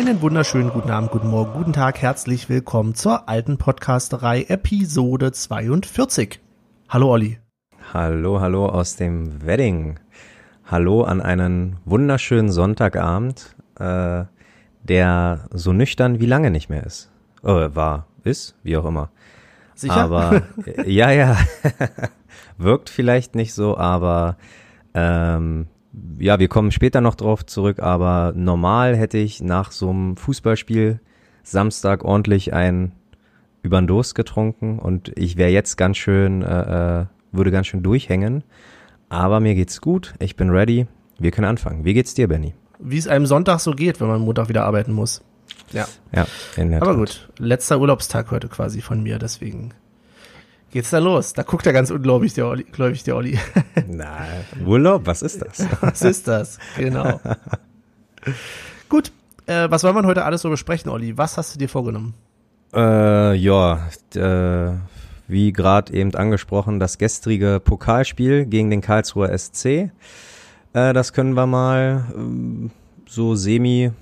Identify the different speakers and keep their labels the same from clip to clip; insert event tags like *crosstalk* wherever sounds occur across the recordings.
Speaker 1: Einen wunderschönen guten Abend, guten Morgen, guten Tag, herzlich willkommen zur alten Podcasterei Episode 42. Hallo Olli.
Speaker 2: Hallo, hallo aus dem Wedding. Hallo an einen wunderschönen Sonntagabend, äh, der so nüchtern wie lange nicht mehr ist. Äh, war, ist, wie auch immer.
Speaker 1: Sicher?
Speaker 2: Aber äh, *laughs* ja, ja. *laughs* Wirkt vielleicht nicht so, aber ähm, ja, wir kommen später noch drauf zurück, aber normal hätte ich nach so einem Fußballspiel Samstag ordentlich ein übern Durst getrunken und ich wäre jetzt ganz schön, äh, äh, würde ganz schön durchhängen. Aber mir geht's gut, ich bin ready, wir können anfangen. Wie geht's dir, Benny?
Speaker 1: Wie es einem Sonntag so geht, wenn man Montag wieder arbeiten muss. Ja.
Speaker 2: Ja, in der
Speaker 1: Aber
Speaker 2: Tat.
Speaker 1: gut, letzter Urlaubstag heute quasi von mir, deswegen geht's da los. Da guckt er ganz ungläubig, der Olli. Gläubig, der Olli. *laughs*
Speaker 2: Na, Urlaub, was ist das? *laughs*
Speaker 1: Was ist das? Genau. *laughs* Gut, äh, was wollen wir heute alles so besprechen, Olli? Was hast du dir vorgenommen?
Speaker 2: Äh, ja, äh, wie gerade eben angesprochen, das gestrige Pokalspiel gegen den Karlsruher SC. Äh, das können wir mal ähm, so semi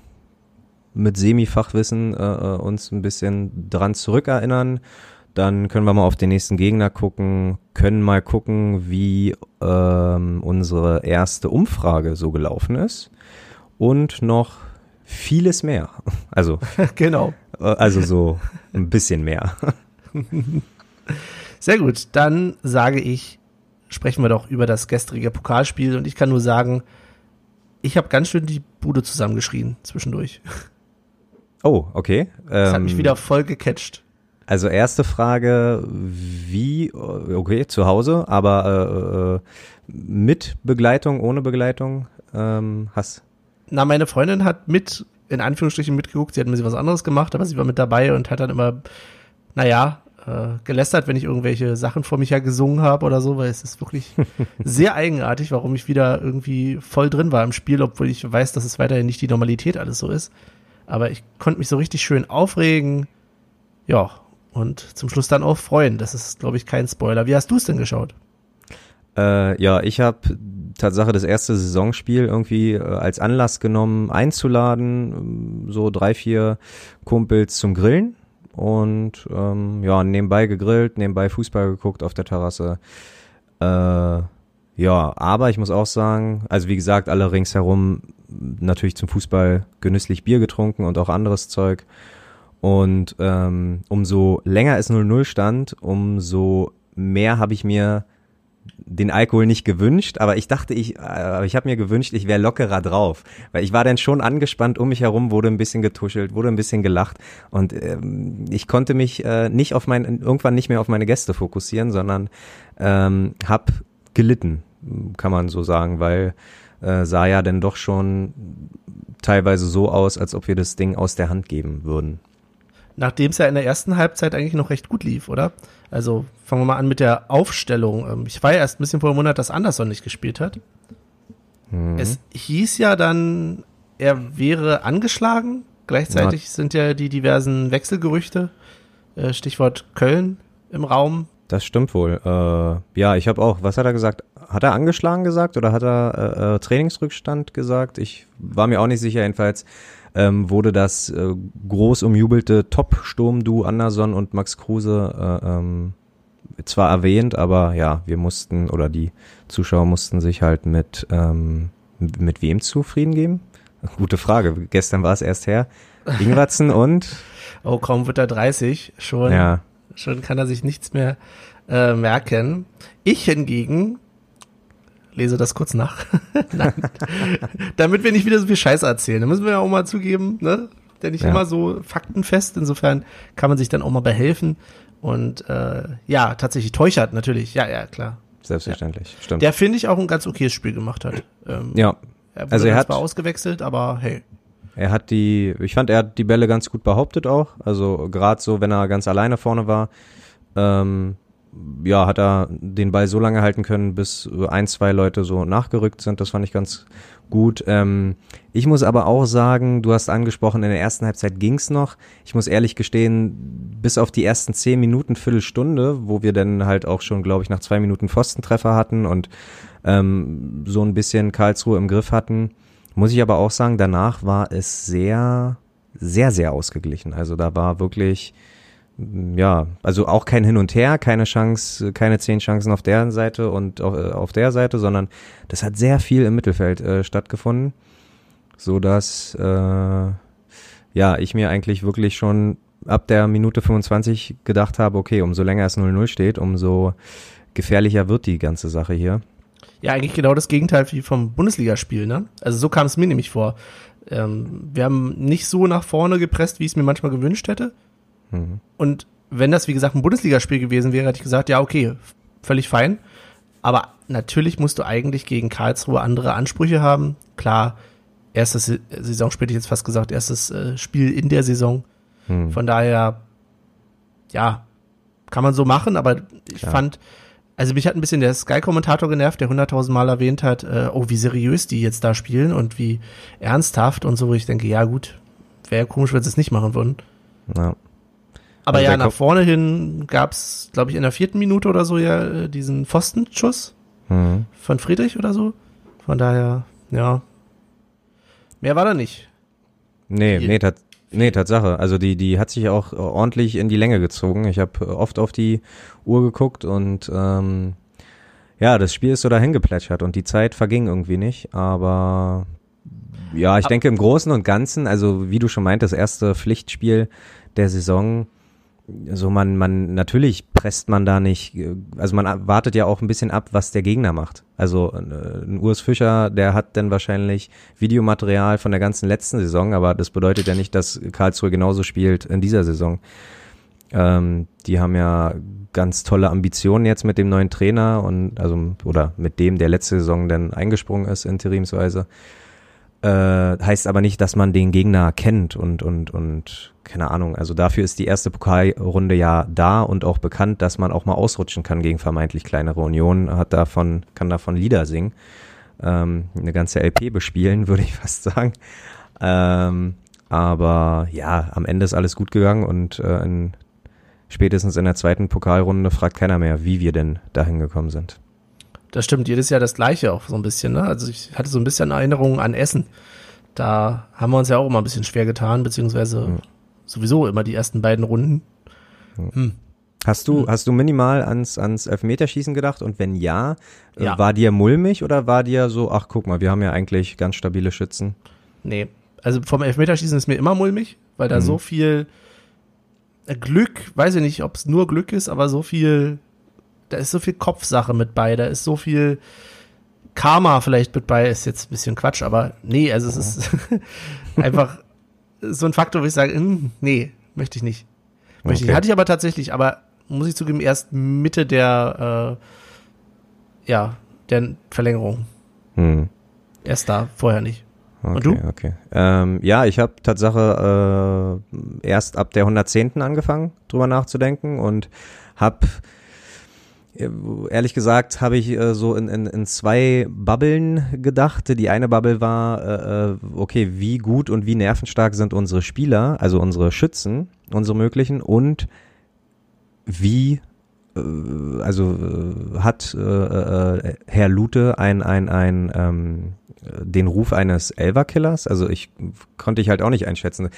Speaker 2: mit Semi-Fachwissen äh, äh, uns ein bisschen dran zurückerinnern. Dann können wir mal auf den nächsten Gegner gucken, können mal gucken, wie ähm, unsere erste Umfrage so gelaufen ist und noch vieles mehr. *laughs* Also *laughs*
Speaker 1: genau.
Speaker 2: äh, Also so ein bisschen mehr. *laughs*
Speaker 1: Sehr gut, dann sage ich, sprechen wir doch über das gestrige Pokalspiel und ich kann nur sagen, ich habe ganz schön die Bude zusammengeschrien zwischendurch.
Speaker 2: Oh, okay.
Speaker 1: Das hat
Speaker 2: Ähm,
Speaker 1: mich wieder voll gecatcht.
Speaker 2: Also erste Frage, wie, okay, zu Hause, aber äh, äh, mit Begleitung, ohne Begleitung, ähm, hast,
Speaker 1: Na, meine Freundin hat mit, in Anführungsstrichen mitgeguckt, sie hat ein bisschen was anderes gemacht, aber sie war mit dabei und hat dann immer, naja, äh, gelästert, wenn ich irgendwelche Sachen vor mich her gesungen habe oder so, weil es ist wirklich *laughs* sehr eigenartig, warum ich wieder irgendwie voll drin war im Spiel, obwohl ich weiß, dass es weiterhin nicht die Normalität alles so ist. Aber ich konnte mich so richtig schön aufregen. Ja, und zum Schluss dann auch freuen. Das ist, glaube ich, kein Spoiler. Wie hast du es denn geschaut?
Speaker 2: Äh, ja, ich habe Tatsache das erste Saisonspiel irgendwie äh, als Anlass genommen, einzuladen, ähm, so drei, vier Kumpels zum Grillen und ähm, ja, nebenbei gegrillt, nebenbei Fußball geguckt auf der Terrasse. Äh, ja, aber ich muss auch sagen, also wie gesagt, alle ringsherum natürlich zum Fußball genüsslich Bier getrunken und auch anderes Zeug. Und ähm, umso länger es 0-0 stand, umso mehr habe ich mir den Alkohol nicht gewünscht, aber ich dachte, ich, äh, ich habe mir gewünscht, ich wäre lockerer drauf, weil ich war dann schon angespannt, um mich herum wurde ein bisschen getuschelt, wurde ein bisschen gelacht. Und ähm, ich konnte mich äh, nicht auf mein, irgendwann nicht mehr auf meine Gäste fokussieren, sondern ähm, hab gelitten, kann man so sagen, weil äh, sah ja dann doch schon teilweise so aus, als ob wir das Ding aus der Hand geben würden.
Speaker 1: Nachdem es ja in der ersten Halbzeit eigentlich noch recht gut lief, oder? Also fangen wir mal an mit der Aufstellung. Ähm, Ich war ja erst ein bisschen vor einem Monat, dass Anderson nicht gespielt hat.
Speaker 2: Mhm.
Speaker 1: Es hieß ja dann, er wäre angeschlagen. Gleichzeitig sind ja die diversen Wechselgerüchte, äh, Stichwort Köln im Raum.
Speaker 2: Das stimmt wohl. Äh, ja, ich habe auch, was hat er gesagt? Hat er angeschlagen gesagt oder hat er äh, äh, Trainingsrückstand gesagt? Ich war mir auch nicht sicher. Jedenfalls ähm, wurde das äh, groß umjubelte Top-Sturm-Duo Anderson und Max Kruse äh, ähm, zwar erwähnt, aber ja, wir mussten oder die Zuschauer mussten sich halt mit ähm, mit wem zufrieden geben? *laughs* Gute Frage. Gestern war es erst her. Ingwertsen *laughs* und
Speaker 1: Oh, kaum wird er 30, schon,
Speaker 2: ja,
Speaker 1: schon kann er sich nichts mehr äh, merken. Ich hingegen lese das kurz nach. *laughs* Damit wir nicht wieder so viel Scheiß erzählen. Da müssen wir ja auch mal zugeben, ne? Der nicht
Speaker 2: Ja.
Speaker 1: immer so faktenfest. Insofern kann man sich dann auch mal behelfen. Und äh, ja, tatsächlich Teuchert natürlich. Ja, ja, klar.
Speaker 2: selbstverständlich. Stimmt.
Speaker 1: Der finde ich auch ein ganz okayes Spiel gemacht hat. Ähm,
Speaker 2: ja,
Speaker 1: er wurde
Speaker 2: also er hat-
Speaker 1: zwar ausgewechselt, aber hey.
Speaker 2: Er hat die, ich fand, er hat die Bälle ganz gut behauptet auch. Also gerade so, wenn er ganz alleine vorne war, ähm, ja, hat er den Ball so lange halten können, bis ein, zwei Leute so nachgerückt sind. Das fand ich ganz gut. Ähm, ich muss aber auch sagen, du hast angesprochen, in der ersten Halbzeit ging's noch. Ich muss ehrlich gestehen, bis auf die ersten zehn Minuten, Viertelstunde, wo wir dann halt auch schon, glaube ich, nach zwei Minuten Pfostentreffer hatten und ähm, so ein bisschen Karlsruhe im Griff hatten, muss ich aber auch sagen, danach war es sehr sehr, sehr ausgeglichen. Also da war wirklich, ja, also auch kein Hin und Her, keine Chance, keine zehn Chancen auf der Seite und auf, äh, auf der Seite, sondern das hat sehr viel im Mittelfeld äh, stattgefunden, so dass äh, ja ich mir eigentlich wirklich schon ab der Minute 25 gedacht habe, okay, umso länger es 0-0 steht, umso gefährlicher wird die ganze Sache hier.
Speaker 1: Ja, eigentlich genau das Gegenteil wie vom Bundesligaspiel, ne? Also so kam es mir nämlich vor. Ähm, wir haben nicht so nach vorne gepresst, wie ich es mir manchmal gewünscht hätte. Mhm. Und wenn das, wie gesagt, ein Bundesligaspiel gewesen wäre, hätte ich gesagt, ja, okay, völlig fein. Aber natürlich musst du eigentlich gegen Karlsruhe andere Ansprüche haben. Klar, erstes Saisonspiel hätte ich jetzt fast gesagt, erstes äh, Spiel in der Saison. Hm. Von daher, ja, kann man so machen, aber ich ja. fand, also mich hat ein bisschen der Sky-Kommentator genervt, der hunderttausend Mal erwähnt hat, äh, oh, wie seriös die jetzt da spielen und wie ernsthaft und so, wo ich denke, ja gut, wäre komisch, wenn sie es nicht machen würden. Ja. Aber also ja, nach vorne hin gab's, glaube ich, in der vierten Minute oder so ja äh, diesen Pfostenschuss mhm. von Friedrich oder so. Von daher, ja. Mehr war da nicht.
Speaker 2: Nee, nee, tat, nee, Tatsache. Also die, die hat sich auch ordentlich in die Länge gezogen. Ich habe oft auf die Uhr geguckt und ähm, ja, das Spiel ist so dahin geplätschert und die Zeit verging irgendwie nicht. Aber ja, ich denke im Großen und Ganzen, also wie du schon meintest, das erste Pflichtspiel der Saison so man, man, natürlich presst man da nicht, also man wartet ja auch ein bisschen ab, was der Gegner macht. Also äh, ein Urs Fischer, der hat dann wahrscheinlich Videomaterial von der ganzen letzten Saison, aber das bedeutet ja nicht, dass Karlsruhe genauso spielt in dieser Saison. Ähm, die haben ja ganz tolle Ambitionen jetzt mit dem neuen Trainer und also oder mit dem, der letzte Saison dann eingesprungen ist, interimsweise. Äh, heißt aber nicht, dass man den Gegner kennt und, und, und keine Ahnung. Also dafür ist die erste Pokalrunde ja da und auch bekannt, dass man auch mal ausrutschen kann gegen vermeintlich kleinere Unionen, hat davon, kann davon Lieder singen. Ähm, eine ganze LP bespielen, *laughs* würde ich fast sagen. Ähm, aber ja, am Ende ist alles gut gegangen und äh, in, spätestens in der zweiten Pokalrunde fragt keiner mehr, wie wir denn dahin gekommen sind.
Speaker 1: Das stimmt, jedes Jahr das gleiche auch so ein bisschen. Ne? Also ich hatte so ein bisschen Erinnerungen an Essen. Da haben wir uns ja auch immer ein bisschen schwer getan, beziehungsweise hm. sowieso immer die ersten beiden Runden.
Speaker 2: Hm. Hast du, hm. hast du minimal ans, ans Elfmeterschießen gedacht? Und wenn ja, äh, ja, war dir mulmig oder war dir so, ach guck mal, wir haben ja eigentlich ganz stabile Schützen?
Speaker 1: Nee, also vom Elfmeterschießen ist mir immer mulmig, weil da mhm. so viel Glück, weiß ich nicht, ob es nur Glück ist, aber so viel da ist so viel Kopfsache mit bei, da ist so viel Karma vielleicht mit bei, ist jetzt ein bisschen Quatsch, aber nee, also es ist *laughs* einfach so ein Faktor, wo ich sage, hm, nee, möchte ich nicht. Möchte okay. ich. Hatte ich aber tatsächlich, aber muss ich zugeben, erst Mitte der, äh, ja, der Verlängerung. Hm. Erst da, vorher nicht.
Speaker 2: Okay, Und du? Okay. Ähm, ja, ich habe Tatsache äh, erst ab der 110. angefangen, drüber nachzudenken und habe ehrlich gesagt habe ich äh, so in, in, in zwei Bubbeln gedacht. Die eine Bubble war, äh, äh, okay, wie gut und wie nervenstark sind unsere Spieler, also unsere Schützen, unsere möglichen und wie äh, also äh, hat äh, äh, Herr Lute ein, ein, ein, ähm, den Ruf eines Elverkillers? Also ich konnte ich halt auch nicht einschätzen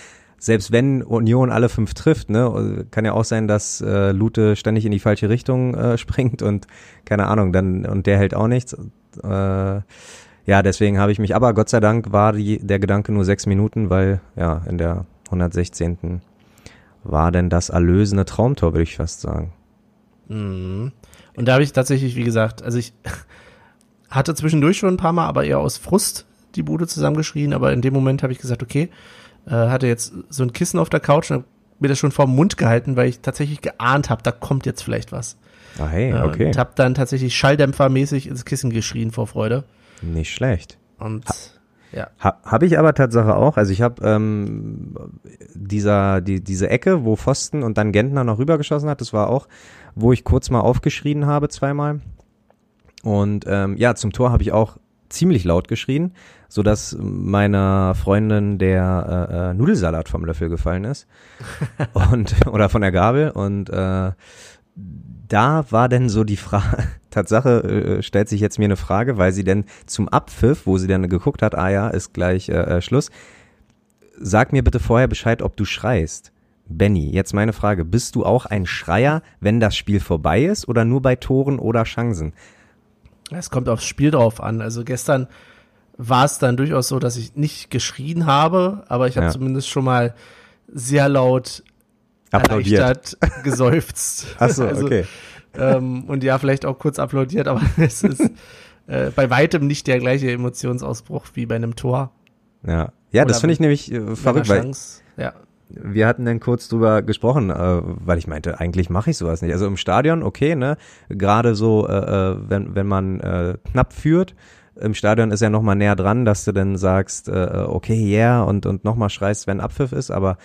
Speaker 2: selbst wenn Union alle fünf trifft, ne, kann ja auch sein, dass äh, Lute ständig in die falsche Richtung äh, *laughs* springt und keine Ahnung, dann und der hält auch nichts. Äh, ja, deswegen habe ich mich, aber Gott sei Dank war die, der Gedanke nur sechs Minuten, weil ja in der 116. war denn das erlösende Traumtor, würde ich fast sagen.
Speaker 1: Mhm. Und da habe ich tatsächlich, wie gesagt, also ich *laughs* hatte zwischendurch schon ein paar Mal, aber eher aus Frust die Bude zusammengeschrien, aber in dem Moment habe ich gesagt, okay, äh, hatte jetzt so ein Kissen auf der Couch und hab mir das schon vor dem Mund gehalten, weil ich tatsächlich geahnt habe, da kommt jetzt vielleicht was.
Speaker 2: Ah, hey, äh, okay.
Speaker 1: Und hab dann tatsächlich schalldämpfermäßig ins Kissen geschrien vor Freude.
Speaker 2: Nicht schlecht.
Speaker 1: Und
Speaker 2: ha ja. Ha, habe ich aber Tatsache auch. Also ich habe ähm, dieser die, diese Ecke, wo Pfosten und dann Gentner noch rübergeschossen hat, das war auch, wo ich kurz mal aufgeschrien habe zweimal. Und ähm, ja, zum Tor habe ich auch ziemlich laut geschrien, so dass meiner Freundin der äh, äh, Nudelsalat vom Löffel gefallen ist *laughs* und oder von der Gabel und äh, da war denn so die Frage, *laughs* Tatsache äh, stellt sich jetzt mir eine Frage, weil sie denn zum Abpfiff, wo sie dann geguckt hat, ah ja, ist gleich äh, äh Schluss, sag mir bitte vorher Bescheid, ob du schreist. Benny, jetzt meine Frage. Bist du auch ein Schreier, wenn das Spiel vorbei ist oder nur bei Toren oder Chancen?
Speaker 1: Es kommt aufs Spiel drauf an. Also gestern war es dann durchaus so, dass ich nicht geschrien habe, aber ich habe
Speaker 2: Ja.
Speaker 1: zumindest schon mal sehr laut
Speaker 2: Applaudiert.
Speaker 1: erleichtert *laughs* geseufzt.
Speaker 2: Ach so,
Speaker 1: Also,
Speaker 2: okay.
Speaker 1: ähm, und ja, vielleicht auch kurz applaudiert, aber *laughs* es ist äh, bei weitem nicht der gleiche Emotionsausbruch wie bei einem Tor.
Speaker 2: Ja, ja das finde ich nämlich äh, verrückt, weil.
Speaker 1: Ja.
Speaker 2: Wir hatten dann kurz drüber gesprochen, äh, weil ich meinte, eigentlich mache ich sowas nicht. Also im Stadion, okay, ne? Gerade so, äh, äh, wenn, wenn man äh, knapp führt, im Stadion ist ja noch mal näher dran, dass du dann sagst, äh, okay, yeah, und, und noch mal schreist, wenn Abpfiff ist, aber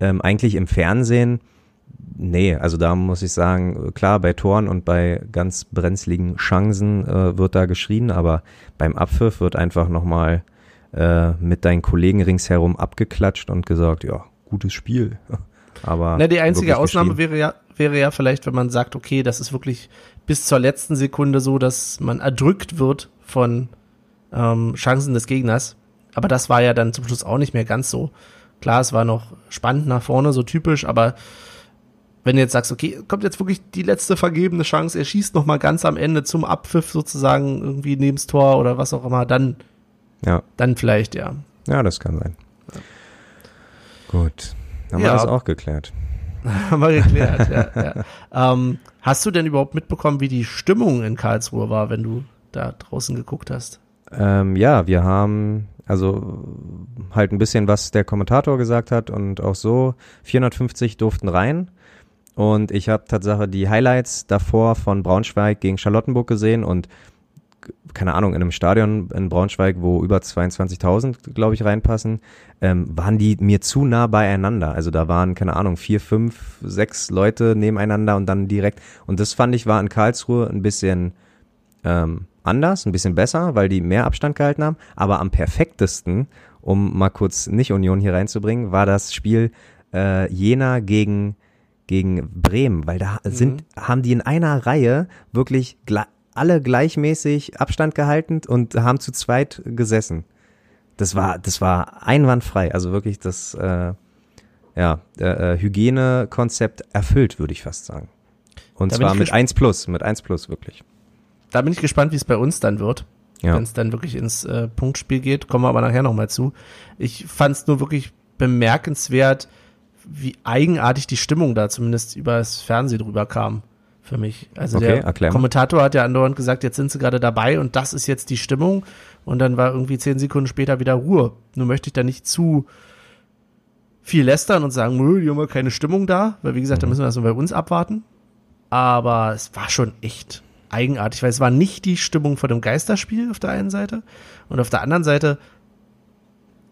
Speaker 2: ähm, eigentlich im Fernsehen, nee, also da muss ich sagen, klar, bei Toren und bei ganz brenzligen Chancen äh, wird da geschrien, aber beim Abpfiff wird einfach noch mal äh, mit deinen Kollegen ringsherum abgeklatscht und gesagt, ja, gutes Spiel. *laughs* Aber
Speaker 1: Na, die einzige Ausnahme wäre ja, wäre ja vielleicht, wenn man sagt, okay, das ist wirklich bis zur letzten Sekunde so, dass man erdrückt wird von ähm, Chancen des Gegners. Aber das war ja dann zum Schluss auch nicht mehr ganz so. Klar, es war noch spannend nach vorne, so typisch, aber wenn du jetzt sagst, okay, kommt jetzt wirklich die letzte vergebene Chance, er schießt noch mal ganz am Ende zum Abpfiff sozusagen irgendwie neben's Tor oder was auch immer, dann,
Speaker 2: Ja,
Speaker 1: dann vielleicht, ja.
Speaker 2: ja, das kann sein. Gut, haben
Speaker 1: Ja.
Speaker 2: wir das auch geklärt. *laughs*
Speaker 1: Haben wir geklärt, ja. ja. Ähm, hast du denn überhaupt mitbekommen, wie die Stimmung in Karlsruhe war, wenn du da draußen geguckt hast?
Speaker 2: Ähm, ja, wir haben also halt ein bisschen, was der Kommentator gesagt hat und auch so. 450 durften rein. Und ich habe Tatsache die Highlights davor von Braunschweig gegen Charlottenburg gesehen und keine Ahnung, in einem Stadion in Braunschweig, wo über 22.000, glaube ich, reinpassen, ähm, waren die mir zu nah beieinander. Also da waren, keine Ahnung, vier, fünf, sechs Leute nebeneinander und dann direkt. Und das fand ich war in Karlsruhe ein bisschen ähm, anders, ein bisschen besser, weil die mehr Abstand gehalten haben. Aber am perfektesten, um mal kurz nicht Union hier reinzubringen, war das Spiel äh, Jena gegen gegen Bremen, weil da sind haben die in einer Reihe wirklich gle alle gleichmäßig Abstand gehalten und haben zu zweit gesessen. Das war das war einwandfrei, also wirklich das äh, ja äh, äh, Hygienekonzept erfüllt, würde ich fast sagen. Und
Speaker 1: Da
Speaker 2: zwar mit
Speaker 1: gesp-
Speaker 2: 1 plus, mit 1 plus wirklich.
Speaker 1: Da bin ich gespannt, wie es bei uns dann wird,
Speaker 2: Ja.
Speaker 1: wenn es dann wirklich ins äh, Punktspiel geht. Kommen wir aber nachher nochmal zu. Ich fand es nur wirklich bemerkenswert, wie eigenartig die Stimmung da zumindest über das Fernsehen drüber kam für mich. Also
Speaker 2: Okay,
Speaker 1: der. Kommentator hat ja andauernd gesagt, jetzt sind sie gerade dabei und das ist jetzt die Stimmung. Und dann war irgendwie zehn Sekunden später wieder Ruhe. Nur möchte ich da nicht zu viel lästern und sagen, nö, die haben ja keine Stimmung da, weil wie
Speaker 2: Mhm.
Speaker 1: gesagt, da müssen wir das nur bei uns abwarten. Aber es war schon echt eigenartig, weil es war nicht die Stimmung vor dem Geisterspiel auf der einen Seite und auf der anderen Seite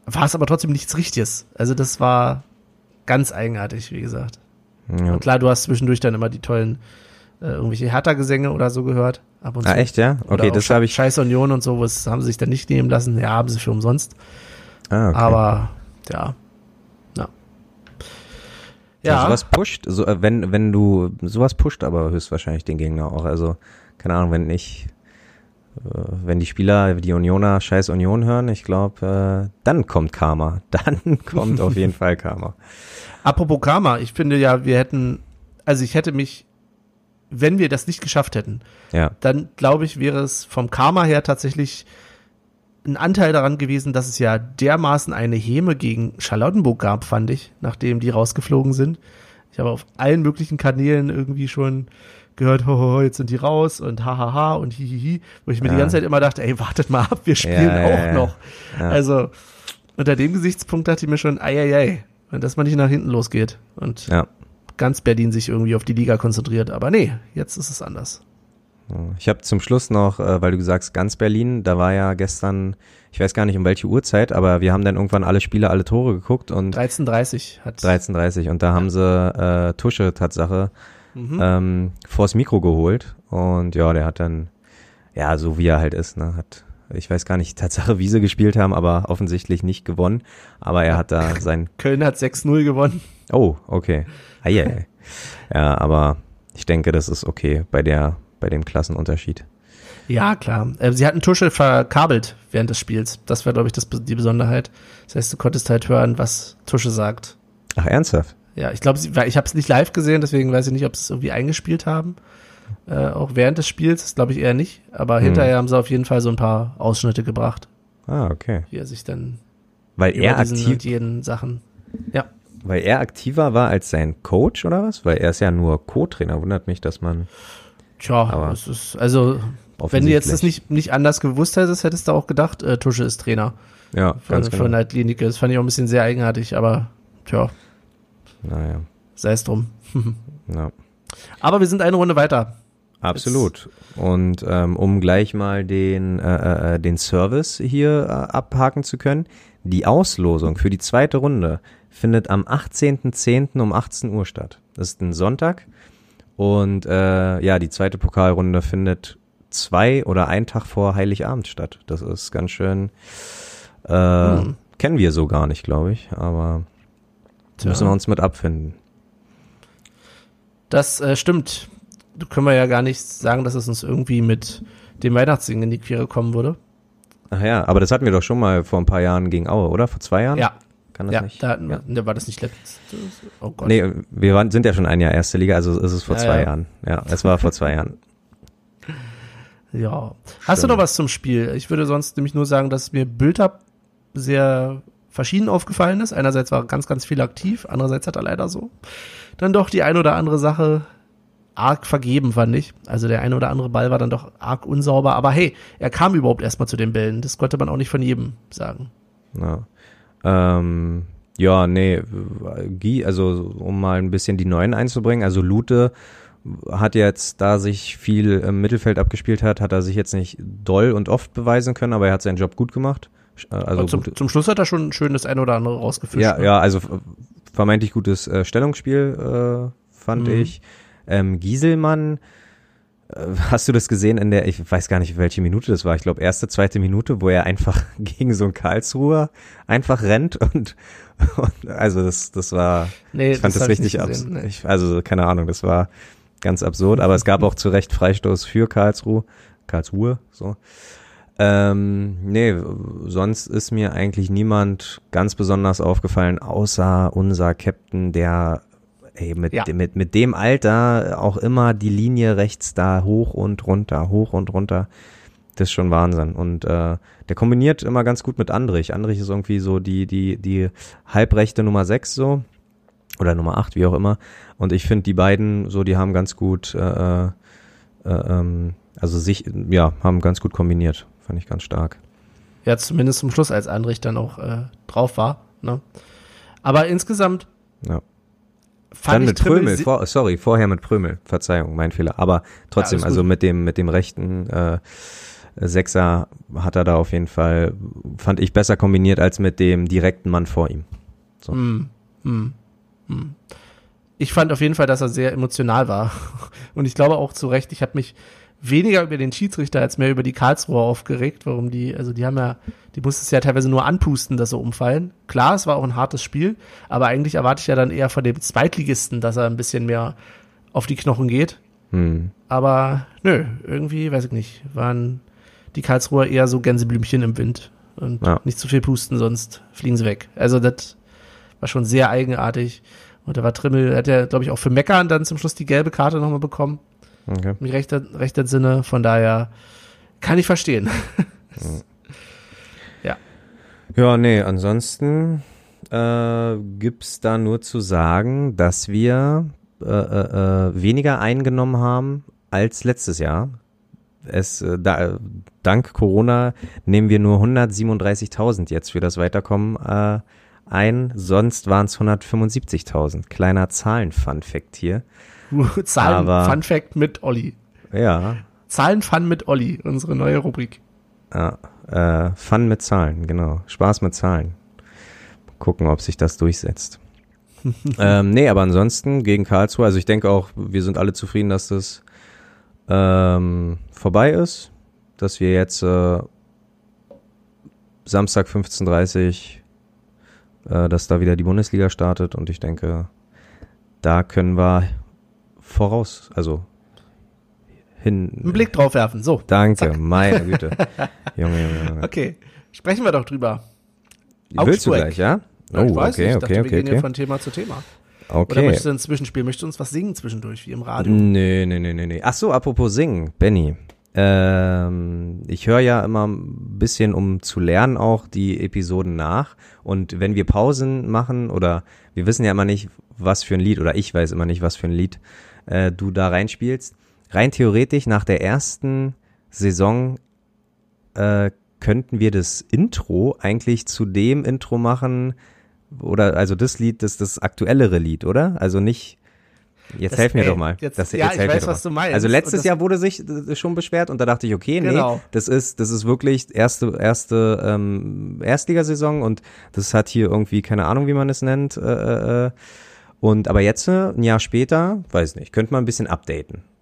Speaker 1: war es aber trotzdem nichts Richtiges. Also das war ganz eigenartig, wie gesagt.
Speaker 2: Ja.
Speaker 1: Und klar, du hast zwischendurch dann immer die tollen äh, irgendwelche Hertha-Gesänge oder so gehört. Ab und
Speaker 2: Ah,
Speaker 1: zu.
Speaker 2: echt, ja? Okay, das habe ich.
Speaker 1: Scheiß Union und so, was haben sie sich dann nicht nehmen lassen. Ja, haben sie für umsonst.
Speaker 2: Ah, okay.
Speaker 1: Aber ja. Ja.
Speaker 2: Ja,
Speaker 1: Ja,
Speaker 2: sowas pusht, so, äh, wenn, wenn du, sowas pusht aber höchstwahrscheinlich den Gegner auch. Also, keine Ahnung, wenn ich, äh, wenn die Spieler, die Unioner scheiß Union hören, ich glaube, äh, dann kommt Karma. *laughs* Dann kommt auf jeden Fall Karma.
Speaker 1: apropos Karma, ich finde ja, wir hätten, also ich hätte mich, wenn wir das nicht geschafft hätten,
Speaker 2: Ja,
Speaker 1: dann glaube ich, wäre es vom Karma her tatsächlich ein Anteil daran gewesen, dass es ja dermaßen eine Häme gegen Charlottenburg gab, fand ich, nachdem die rausgeflogen sind. Ich habe auf allen möglichen Kanälen irgendwie schon gehört, ho, ho, ho, jetzt sind die raus und hahaha und hihihi, wo ich mir die
Speaker 2: Ja.
Speaker 1: ganze Zeit immer dachte, ey, wartet mal ab, wir spielen
Speaker 2: Ja,
Speaker 1: auch noch. Also unter dem Gesichtspunkt dachte ich mir schon, ei, ei, ei, wenn das mal nicht nach hinten losgeht und
Speaker 2: ja.
Speaker 1: Ganz Berlin sich irgendwie auf die Liga konzentriert. Aber nee, jetzt ist es anders.
Speaker 2: Ich habe zum Schluss noch, äh, weil du sagst, ganz Berlin, da war ja gestern, ich weiß gar nicht um welche Uhrzeit, aber wir haben dann irgendwann alle Spiele, alle Tore geguckt und
Speaker 1: 13.30 hat
Speaker 2: 13.30 und da haben sie äh, Tusche Tatsache
Speaker 1: Mhm.
Speaker 2: ähm, vors Mikro geholt und ja, der hat dann, ja, so wie er halt ist, ne, hat, ich weiß gar nicht *laughs* Tatsache, wie sie gespielt haben, aber offensichtlich nicht gewonnen, aber er hat da sein, *laughs*
Speaker 1: Köln hat 6-0 gewonnen.
Speaker 2: oh, okay, Eieiei. ja, aber ich denke, das ist okay bei der, bei dem Klassenunterschied.
Speaker 1: Ja, klar. Äh, sie hatten Tusche verkabelt während des Spiels. Das war, glaube ich, das, die Besonderheit. Das heißt, du konntest halt hören, was Tusche sagt.
Speaker 2: Ach, ernsthaft?
Speaker 1: Ja, ich glaube, ich habe es nicht live gesehen, deswegen weiß ich nicht, ob sie es irgendwie eingespielt haben. Äh, auch während des Spiels, glaube ich eher nicht. Aber hm. hinterher haben sie auf jeden Fall so ein paar Ausschnitte gebracht.
Speaker 2: Ah, okay.
Speaker 1: Wie er sich dann
Speaker 2: weil er aktiv
Speaker 1: jeden Sachen. Ja.
Speaker 2: Weil er aktiver war als sein Coach oder was? Weil er ist ja nur Co-Trainer. Wundert mich, dass man.
Speaker 1: Tja, es ist also wenn du jetzt das nicht nicht anders gewusst hättest, hättest du auch gedacht, äh, Tusche ist Trainer.
Speaker 2: Ja,
Speaker 1: von, ganz genau. Von Night Klinik. Das fand ich auch ein bisschen sehr eigenartig, aber tja.
Speaker 2: Naja.
Speaker 1: Sei es drum. *laughs*
Speaker 2: ja.
Speaker 1: Aber wir sind eine Runde weiter.
Speaker 2: Absolut. Und ähm, um gleich mal den, äh, äh, den Service hier äh, abhaken zu können, die Auslosung für die zweite Runde findet am 18.10. um 18 Uhr statt. Das ist ein Sonntag. Und äh, ja, die zweite Pokalrunde findet zwei oder einen Tag vor Heiligabend statt. Das ist ganz schön, äh, hm. kennen wir so gar nicht, glaube ich, aber Tja. müssen wir uns mit abfinden.
Speaker 1: Das äh, stimmt. Können wir ja gar nicht sagen, dass es uns irgendwie mit dem Weihnachtssingen in die Quere kommen würde.
Speaker 2: Ach ja, aber das hatten wir doch schon mal vor ein paar Jahren gegen Aue, oder? Vor zwei Jahren?
Speaker 1: Ja.
Speaker 2: Kann das
Speaker 1: ja,
Speaker 2: nicht?
Speaker 1: Da, ja. Ne, war das nicht letztes?
Speaker 2: Oh Gott. Nee, wir waren, sind ja schon ein Jahr erste Liga, also ist es vor ja, zwei ja. Jahren. Ja, es war vor zwei Jahren. *laughs*
Speaker 1: Ja. Hast Stimmt. du noch was zum Spiel? Ich würde sonst nämlich nur sagen, dass mir Bülter sehr verschieden aufgefallen ist. Einerseits war ganz, ganz viel aktiv, andererseits hat er leider so dann doch die ein oder andere Sache arg vergeben, fand ich. Also der eine oder andere Ball war dann doch arg unsauber. Aber hey, er kam überhaupt erstmal zu den Bällen. Das konnte man auch nicht von jedem sagen.
Speaker 2: Ja. Ähm, ja, nee, also um mal ein bisschen die Neuen einzubringen, also Lute hat jetzt, da sich viel im Mittelfeld abgespielt hat, hat er sich jetzt nicht doll und oft beweisen können, aber er hat seinen Job gut gemacht.
Speaker 1: Äh, also zum, zum, Schluss hat er schon schön das eine oder andere rausgefischt.
Speaker 2: Ja, ne? ja, also vermeintlich gutes äh, Stellungsspiel äh, fand mhm. ich. Ähm, Gieselmann, äh, hast du das gesehen in der, ich weiß gar nicht, welche Minute das war, ich glaube erste, zweite Minute, wo er einfach *laughs* gegen so einen Karlsruher einfach rennt und, *laughs* und also das, das war, nee, ich fand das, das richtig abs nee. also keine Ahnung, das war ganz absurd, aber es gab auch zu Recht Freistoß für Karlsruhe, Karlsruhe, so. Ähm, nee, sonst ist mir eigentlich niemand ganz besonders aufgefallen, außer unser Captain, der ey, mit, ja. mit, mit dem Alter auch immer die Linie rechts da hoch und runter, hoch und runter. Das ist schon Wahnsinn. Und äh, der kombiniert immer ganz gut mit Andrich. Andrich ist irgendwie so die, die, die halbrechte Nummer 6 so. Oder Nummer 8, wie auch immer. Und ich finde, die beiden, so, die haben ganz gut, äh, äh, ähm, also sich, ja, haben ganz gut kombiniert. Fand ich ganz stark.
Speaker 1: Ja, zumindest zum Schluss, als Andrich dann auch äh, drauf war. Ne? Aber insgesamt
Speaker 2: ja. Fand Dann mit Prömel, vor, sorry, vorher mit Prömel, Verzeihung, mein Fehler. Aber trotzdem, ja, also mit dem, mit dem rechten äh, Sechser hat er da auf jeden Fall, fand ich, besser kombiniert als mit dem direkten Mann vor ihm.
Speaker 1: So. Mm, mm, mm. Ich fand auf jeden Fall, dass er sehr emotional war. *laughs* Und ich glaube auch zu Recht, ich habe mich weniger über den Schiedsrichter als mehr über die Karlsruher aufgeregt, warum die, also die haben ja, die mussten es ja teilweise nur anpusten, dass sie umfallen. Klar, es war auch ein hartes Spiel, aber eigentlich erwarte ich ja dann eher von dem Zweitligisten, dass er ein bisschen mehr auf die Knochen geht. Hm. Aber nö, irgendwie, weiß ich nicht, waren die Karlsruher eher so Gänseblümchen im Wind und ja. nicht zu viel pusten, sonst fliegen sie weg. Also das war schon sehr eigenartig. Und da war Trimmel, hat ja, glaube ich, auch für Meckern dann zum Schluss die gelbe Karte nochmal bekommen. Okay. Im rechten, rechten Sinne, von daher kann ich verstehen. *laughs* ja.
Speaker 2: Ja, nee, ansonsten äh, gibt's da nur zu sagen, dass wir äh, äh, äh weniger eingenommen haben als letztes Jahr. Es, äh, da, dank Corona nehmen wir nur 137.000 jetzt für das Weiterkommen äh, ein, sonst waren es 175.000. Kleiner Zahlen-Fun-Fact hier. *laughs*
Speaker 1: Zahlen Fun Fact mit Olli.
Speaker 2: Ja.
Speaker 1: Zahlen Fun mit Olli, unsere neue Rubrik.
Speaker 2: Ja, äh, Fun mit Zahlen, genau. Spaß mit Zahlen. Gucken, ob sich das durchsetzt. *laughs* ähm, nee, aber ansonsten gegen Karlsruhe, also ich denke auch, wir sind alle zufrieden, dass das ähm, vorbei ist, dass wir jetzt äh, Samstag 15.30 äh, dass da wieder die Bundesliga startet und ich denke, da können wir voraus, also hin.
Speaker 1: Einen Blick drauf werfen. So.
Speaker 2: Danke, meine *laughs* Güte. Junge, Junge, Junge.
Speaker 1: Okay. Sprechen wir doch drüber.
Speaker 2: Willst du
Speaker 1: Augsburg.
Speaker 2: gleich, ja?
Speaker 1: Ja, ich
Speaker 2: Oh,
Speaker 1: weiß
Speaker 2: okay,
Speaker 1: nicht. Ich
Speaker 2: okay,
Speaker 1: dachte, wir
Speaker 2: okay,
Speaker 1: gehen hier
Speaker 2: okay.
Speaker 1: von Thema zu Thema. Oder
Speaker 2: Okay.
Speaker 1: möchtest du ein Zwischenspiel? Möchtest du uns was singen zwischendurch, wie im Radio?
Speaker 2: Nee, nee, nee, nee, nee. Ach so, apropos singen, Benny. Ähm, ich höre ja immer ein bisschen, um zu lernen, auch die Episoden nach. Und wenn wir Pausen machen oder wir wissen ja immer nicht, was für ein Lied, oder ich weiß immer nicht, was für ein Lied äh, du da reinspielst. Rein theoretisch nach der ersten Saison äh, könnten wir das Intro eigentlich zu dem Intro machen, oder also das Lied, das das aktuellere Lied, oder? Also nicht. Jetzt
Speaker 1: Das-
Speaker 2: helf mir
Speaker 1: ey,
Speaker 2: doch mal.
Speaker 1: jetzt-
Speaker 2: Das-
Speaker 1: ja, ich weiß, was
Speaker 2: mal.
Speaker 1: du meinst.
Speaker 2: Also letztes Jahr wurde sich äh, schon beschwert und da dachte ich, okay, nee,
Speaker 1: Genau.
Speaker 2: das ist das ist wirklich erste erste ähm, Erstligasaison und das hat hier irgendwie keine Ahnung, wie man es nennt. Äh, äh, und aber jetzt äh, ein Jahr später, weiß nicht, könnte man ein bisschen updaten. *laughs*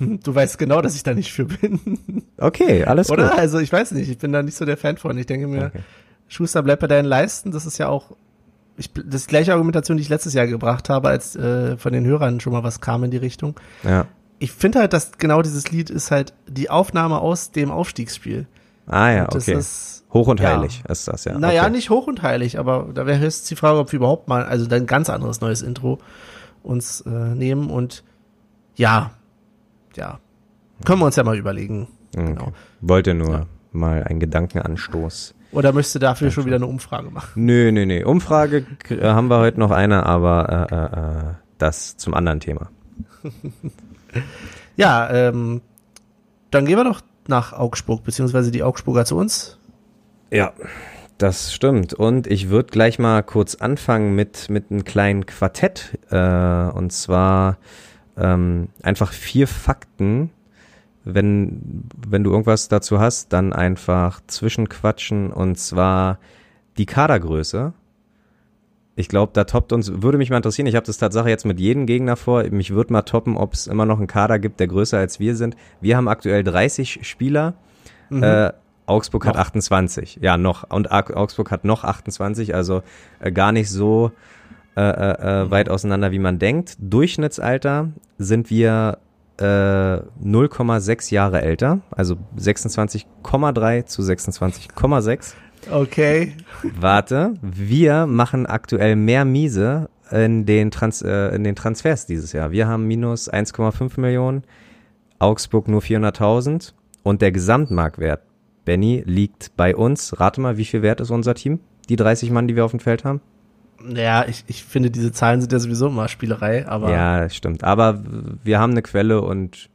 Speaker 1: Du weißt genau, dass ich da nicht für bin.
Speaker 2: Okay, alles
Speaker 1: Oder?
Speaker 2: gut.
Speaker 1: Also ich weiß nicht, ich bin da nicht so der Fan von. Ich denke mir,
Speaker 2: Okay.
Speaker 1: Schuster bleibt bei deinen Leisten. Das ist ja auch ich, das ist die gleiche Argumentation, die ich letztes Jahr gebracht habe, als äh, von den Hörern schon mal was kam in die Richtung.
Speaker 2: Ja.
Speaker 1: Ich finde halt, dass genau dieses Lied ist halt die Aufnahme aus dem Aufstiegsspiel.
Speaker 2: Ah ja,
Speaker 1: Und
Speaker 2: okay.
Speaker 1: ist,
Speaker 2: Hoch und
Speaker 1: ja.
Speaker 2: heilig ist das ja.
Speaker 1: naja,
Speaker 2: okay.
Speaker 1: nicht hoch und heilig, aber da wäre höchstens die Frage, ob wir überhaupt mal, also ein ganz anderes neues Intro uns äh, nehmen und ja, ja, können wir uns ja mal überlegen.
Speaker 2: Okay.
Speaker 1: Genau.
Speaker 2: Wollte nur
Speaker 1: Ja.
Speaker 2: mal einen Gedankenanstoß.
Speaker 1: Oder möchtest du dafür schon wieder eine Umfrage machen?
Speaker 2: Nö, nö, nö. Umfrage äh, haben wir heute noch eine, aber äh, äh, äh, das zum anderen Thema. *laughs*
Speaker 1: Ja, ähm, dann gehen wir doch nach Augsburg, beziehungsweise die Augsburger zu uns.
Speaker 2: Ja, das stimmt. Und ich würde gleich mal kurz anfangen mit, mit einem kleinen Quartett. Äh, und zwar ähm, einfach vier Fakten. Wenn, wenn du irgendwas dazu hast, dann einfach zwischenquatschen. Und zwar die Kadergröße. Ich glaube, da toppt uns, würde mich mal interessieren, ich habe das Tatsache jetzt mit jedem Gegner vor, mich würde mal toppen, ob es immer noch einen Kader gibt, der größer als wir sind. Wir haben aktuell 30 Spieler, äh, Augsburg hat
Speaker 1: Noch.
Speaker 2: 28, ja noch, und Au- Augsburg hat noch 28, also äh, gar nicht so äh, äh, äh, weit auseinander, wie man denkt. Durchschnittsalter sind wir äh, 0,6 Jahre älter, also 26,3 zu 26,6.
Speaker 1: Okay.
Speaker 2: Warte, wir machen aktuell mehr Miese in den, Trans äh, in den Transfers dieses Jahr. Wir haben minus 1,5 Millionen, Augsburg nur 400.000 und der Gesamtmarktwert, Benny, liegt bei uns. Rate mal, wie viel wert ist unser Team? Die 30 Mann, die wir auf dem Feld haben?
Speaker 1: Ja, ich, ich finde, diese Zahlen sind ja sowieso immer Spielerei, aber
Speaker 2: Ja, stimmt. Aber wir haben eine Quelle und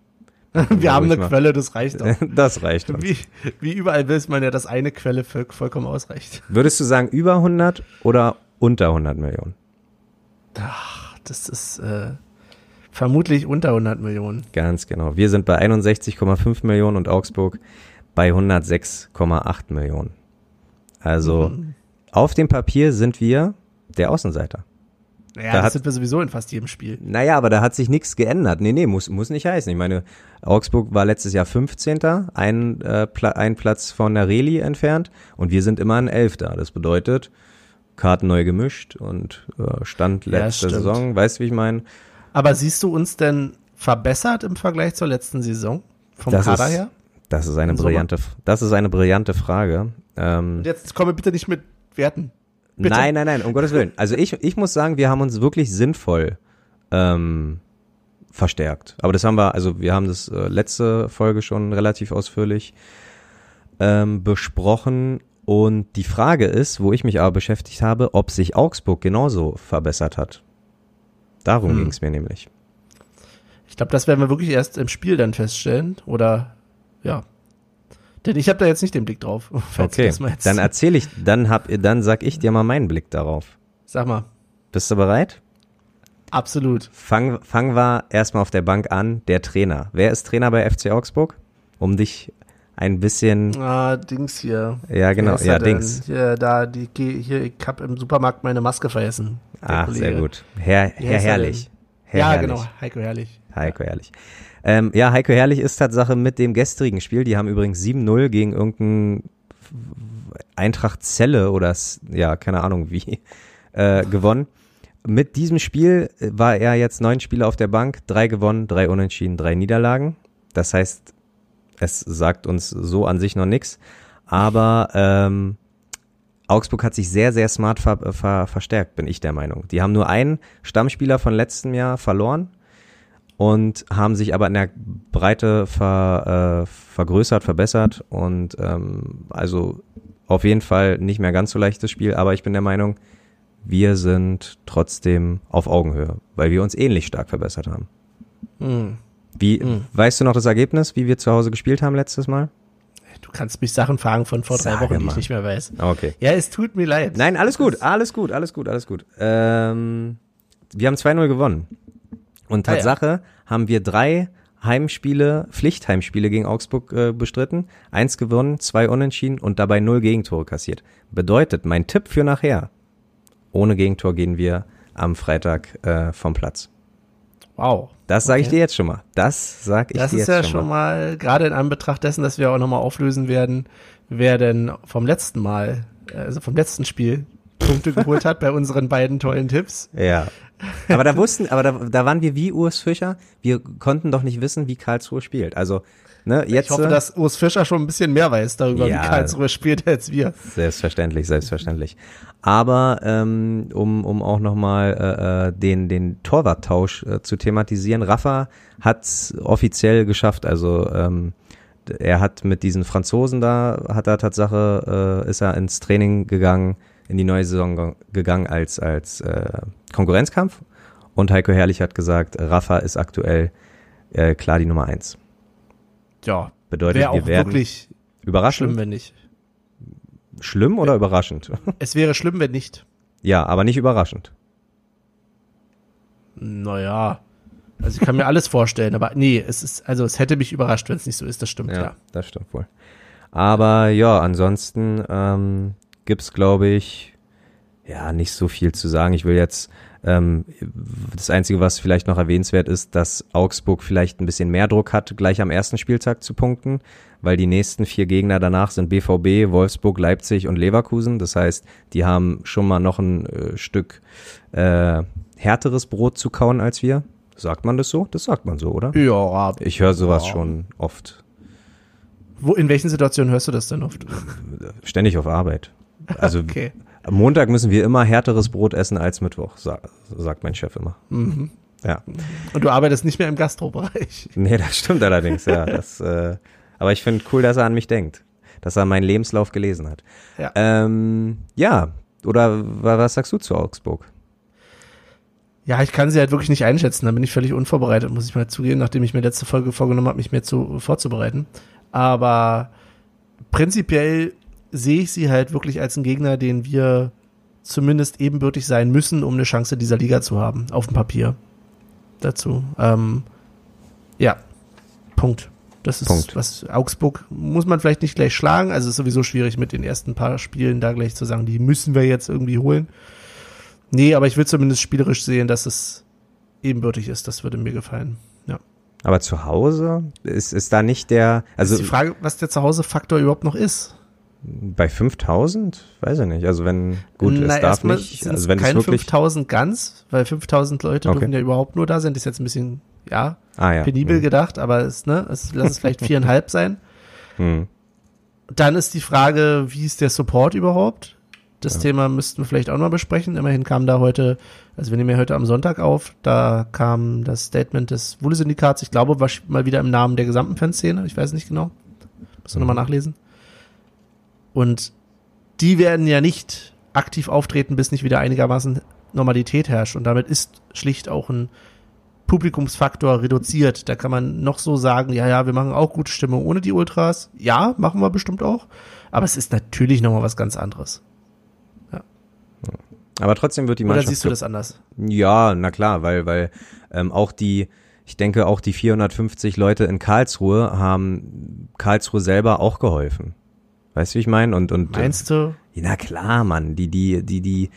Speaker 2: *laughs*
Speaker 1: wir haben eine
Speaker 2: mal.
Speaker 1: Quelle, das reicht auch. *laughs*
Speaker 2: das reicht uns.
Speaker 1: Wie, wie überall weiß man ja, dass eine Quelle voll, vollkommen ausreicht.
Speaker 2: Würdest du sagen über 100 oder unter 100 Millionen?
Speaker 1: Ach, das ist äh, vermutlich unter 100 Millionen.
Speaker 2: Ganz genau. Wir sind bei 61,5 Millionen und Augsburg bei 106,8 Millionen. Also
Speaker 1: Mhm.
Speaker 2: auf dem Papier sind wir der Außenseiter.
Speaker 1: Naja,
Speaker 2: Da
Speaker 1: das sind wir sowieso in fast jedem Spiel.
Speaker 2: Naja, aber da hat sich nichts geändert. Nee, nee, muss, muss nicht heißen. Ich meine, Augsburg war letztes Jahr 15. Ein, äh, Pla ein Platz von der Reli entfernt und wir sind immer ein Elfter. Das bedeutet, Karten neu gemischt und äh, Stand
Speaker 1: Ja,
Speaker 2: letzte
Speaker 1: stimmt.
Speaker 2: Saison. Weißt du, wie ich meine?
Speaker 1: Aber siehst du uns denn verbessert im Vergleich zur letzten Saison? Vom
Speaker 2: Das
Speaker 1: Kader
Speaker 2: ist-
Speaker 1: her?
Speaker 2: Das ist eine brillante, das ist eine brillante Frage. Ähm,
Speaker 1: jetzt komme bitte nicht mit Werten. Bitte.
Speaker 2: Nein, nein, nein, um Gottes Willen. Also ich, ich muss sagen, wir haben uns wirklich sinnvoll ähm, verstärkt. Aber das haben wir, also wir haben das äh, letzte Folge schon relativ ausführlich ähm, besprochen. Und die Frage ist, wo ich mich aber beschäftigt habe, ob sich Augsburg genauso verbessert hat. Darum
Speaker 1: Hm.
Speaker 2: ging es mir nämlich.
Speaker 1: Ich glaube, das werden wir wirklich erst im Spiel dann feststellen. Oder ja. Denn ich habe da jetzt nicht den Blick drauf. *laughs*
Speaker 2: Okay, dann erzähle ich, dann hab, dann sag ich dir mal meinen Blick darauf.
Speaker 1: Sag mal.
Speaker 2: Bist du bereit?
Speaker 1: Absolut.
Speaker 2: Fangen fang wir erstmal auf der Bank an. Der Trainer. Wer ist Trainer bei FC Augsburg? Um dich ein bisschen.
Speaker 1: Ah, Dings hier.
Speaker 2: Ja, genau. Ja,
Speaker 1: denn?
Speaker 2: Dings.
Speaker 1: Hier, da, die, hier, ich hab im Supermarkt meine Maske vergessen.
Speaker 2: Ah, sehr gut. Herr, Herr
Speaker 1: er
Speaker 2: Herrlich. Herr
Speaker 1: ja,
Speaker 2: Herrlich.
Speaker 1: genau. Heiko Herrlich.
Speaker 2: Heiko Herrlich. Ähm, ja, Heiko Herrlich ist Tatsache mit dem gestrigen Spiel. Die haben übrigens 7-0 gegen irgendein Eintracht Zelle oder, ja, keine Ahnung wie, äh, gewonnen. mit diesem Spiel war er jetzt neun Spiele auf der Bank, drei gewonnen, drei unentschieden, drei Niederlagen. Das heißt, es sagt uns so an sich noch nichts. Aber ähm, Augsburg hat sich sehr, sehr smart ver ver verstärkt, bin ich der Meinung. Die haben nur einen Stammspieler von letztem Jahr verloren und haben sich aber in der Breite ver, äh, vergrößert, verbessert und ähm, also auf jeden Fall nicht mehr ganz so leichtes Spiel, aber ich bin der Meinung, wir sind trotzdem auf Augenhöhe, weil wir uns ähnlich stark verbessert haben. Mhm. Wie, mhm. weißt du noch das Ergebnis, wie wir zu Hause gespielt haben letztes Mal?
Speaker 1: Du kannst mich Sachen fragen von vor Sage drei Wochen, mal. die ich nicht mehr weiß.
Speaker 2: Okay.
Speaker 1: Ja, es tut mir leid.
Speaker 2: Nein, alles gut, alles gut, alles gut, alles gut. Ähm, wir haben 2-0 gewonnen. Und Tatsache ah, ja. haben wir drei Heimspiele, Pflichtheimspiele gegen Augsburg äh, bestritten. Eins gewonnen, zwei unentschieden und dabei null Gegentore kassiert. Bedeutet, mein Tipp für nachher, ohne Gegentor gehen wir am Freitag äh, vom Platz.
Speaker 1: Wow.
Speaker 2: Das sage okay. ich dir jetzt schon mal. Das sage ich
Speaker 1: das
Speaker 2: dir
Speaker 1: jetzt
Speaker 2: schon
Speaker 1: mal. Das ist ja schon mal, gerade in Anbetracht dessen, dass wir auch nochmal auflösen werden, wer denn vom letzten Mal, also vom letzten Spiel Punkte geholt hat bei unseren beiden tollen Tipps.
Speaker 2: Ja. *laughs* Aber da wussten, aber da, da waren wir wie Urs Fischer. Wir konnten doch nicht wissen, wie Karlsruhe spielt. Also, ne, jetzt.
Speaker 1: Ich hoffe, äh, dass Urs Fischer schon ein bisschen mehr weiß darüber, ja, wie Karlsruhe spielt als wir.
Speaker 2: Selbstverständlich, selbstverständlich. Aber ähm, um, um auch nochmal äh, äh, den, den Torwarttausch äh, zu thematisieren, Rafa hat offiziell geschafft, also ähm, er hat mit diesen Franzosen da, hat er Tatsache, äh, ist er ins Training gegangen in die neue Saison gegangen als, als äh, Konkurrenzkampf. Und Heiko Herrlich hat gesagt, Rafa ist aktuell äh, klar die Nummer eins.
Speaker 1: Ja,
Speaker 2: bedeutet, wir werden
Speaker 1: wirklich
Speaker 2: überraschend.
Speaker 1: Schlimm, wenn nicht.
Speaker 2: Schlimm oder überraschend? *laughs*
Speaker 1: Es wäre schlimm, wenn nicht.
Speaker 2: Ja, aber nicht überraschend.
Speaker 1: Naja, also ich kann mir alles vorstellen, aber nee, es ist, also es hätte mich überrascht, wenn es nicht so ist, das stimmt, ja. ja.
Speaker 2: Das stimmt wohl. Aber ja, ansonsten ähm, gibt's glaube ich, ja, nicht so viel zu sagen. Ich will jetzt, ähm, das Einzige, was vielleicht noch erwähnenswert ist, dass Augsburg vielleicht ein bisschen mehr Druck hat, gleich am ersten Spieltag zu punkten, weil die nächsten vier Gegner danach sind BVB, Wolfsburg, Leipzig und Leverkusen. Das heißt, die haben schon mal noch ein äh, Stück äh, härteres Brot zu kauen als wir. Sagt man das so? Das sagt man so, oder?
Speaker 1: Ja.
Speaker 2: Ich höre sowas ja. schon oft.
Speaker 1: Wo, in welchen Situationen hörst du das denn oft?
Speaker 2: Ständig auf Arbeit. Also *laughs*
Speaker 1: okay.
Speaker 2: am Montag müssen wir immer härteres Brot essen als Mittwoch, sagt mein Chef immer.
Speaker 1: Mhm.
Speaker 2: Ja.
Speaker 1: Und du arbeitest nicht mehr im Gastrobereich. *laughs*
Speaker 2: Nee, das stimmt allerdings, ja. *laughs* Das, äh, aber ich finde cool, dass er an mich denkt. Dass er meinen Lebenslauf gelesen hat.
Speaker 1: Ja.
Speaker 2: Ähm, ja, oder was sagst du zu Augsburg?
Speaker 1: Ja, ich kann sie halt wirklich nicht einschätzen. Da bin ich völlig unvorbereitet, muss ich mal zugeben, nachdem ich mir letzte Folge vorgenommen habe, mich mehr zu, vorzubereiten. Aber prinzipiell sehe ich sie halt wirklich als einen Gegner, den wir zumindest ebenbürtig sein müssen, um eine Chance dieser Liga zu haben, auf dem Papier. Dazu. Ähm, ja, Punkt. Das ist
Speaker 2: Punkt.
Speaker 1: was Augsburg muss man vielleicht nicht gleich schlagen. Also ist sowieso schwierig mit den ersten paar Spielen da gleich zu sagen, die müssen wir jetzt irgendwie holen. Nee, aber ich will zumindest spielerisch sehen, dass es ebenbürtig ist. Das würde mir gefallen. Ja.
Speaker 2: Aber zu Hause ist, ist da nicht der, also.
Speaker 1: ist die Frage, was der Zuhause-Faktor überhaupt noch ist.
Speaker 2: Bei 5000? Weiß ich nicht. Also wenn, gut, Na, es darf nicht, also wenn
Speaker 1: keine
Speaker 2: es wirklich
Speaker 1: 5000 ganz, weil 5000 Leute okay. dürfen ja überhaupt nur da sein. Das ist jetzt ein bisschen, ja,
Speaker 2: ah, ja.
Speaker 1: penibel mhm. gedacht, aber es, ne, es, lass es vielleicht *laughs* viereinhalb sein.
Speaker 2: Mhm.
Speaker 1: Dann ist die Frage, wie ist der Support überhaupt? Das ja. Thema müssten wir vielleicht auch mal besprechen. Immerhin kam da heute, also wir nehmen ja heute am Sonntag auf, da kam das Statement des Wulle-Syndikats, ich glaube, war mal wieder im Namen der gesamten Fanszene, ich weiß nicht genau. Muss mhm. nochmal nachlesen. Und die werden ja nicht aktiv auftreten, bis nicht wieder einigermaßen Normalität herrscht. Und damit ist schlicht auch ein Publikumsfaktor reduziert. Da kann man noch so sagen, ja, ja, wir machen auch gute Stimmung ohne die Ultras. Ja, machen wir bestimmt auch. Aber es ist natürlich nochmal was ganz anderes. Ja.
Speaker 2: Aber trotzdem wird die Mannschaft.
Speaker 1: Oder siehst du das anders?
Speaker 2: Ja, na klar, weil, weil ähm, auch die, ich denke, auch die 450 Leute in Karlsruhe haben Karlsruhe selber auch geholfen. Weißt du, wie ich meine? Und, und,
Speaker 1: Meinst du?
Speaker 2: Na klar, Mann. Die, die, die, die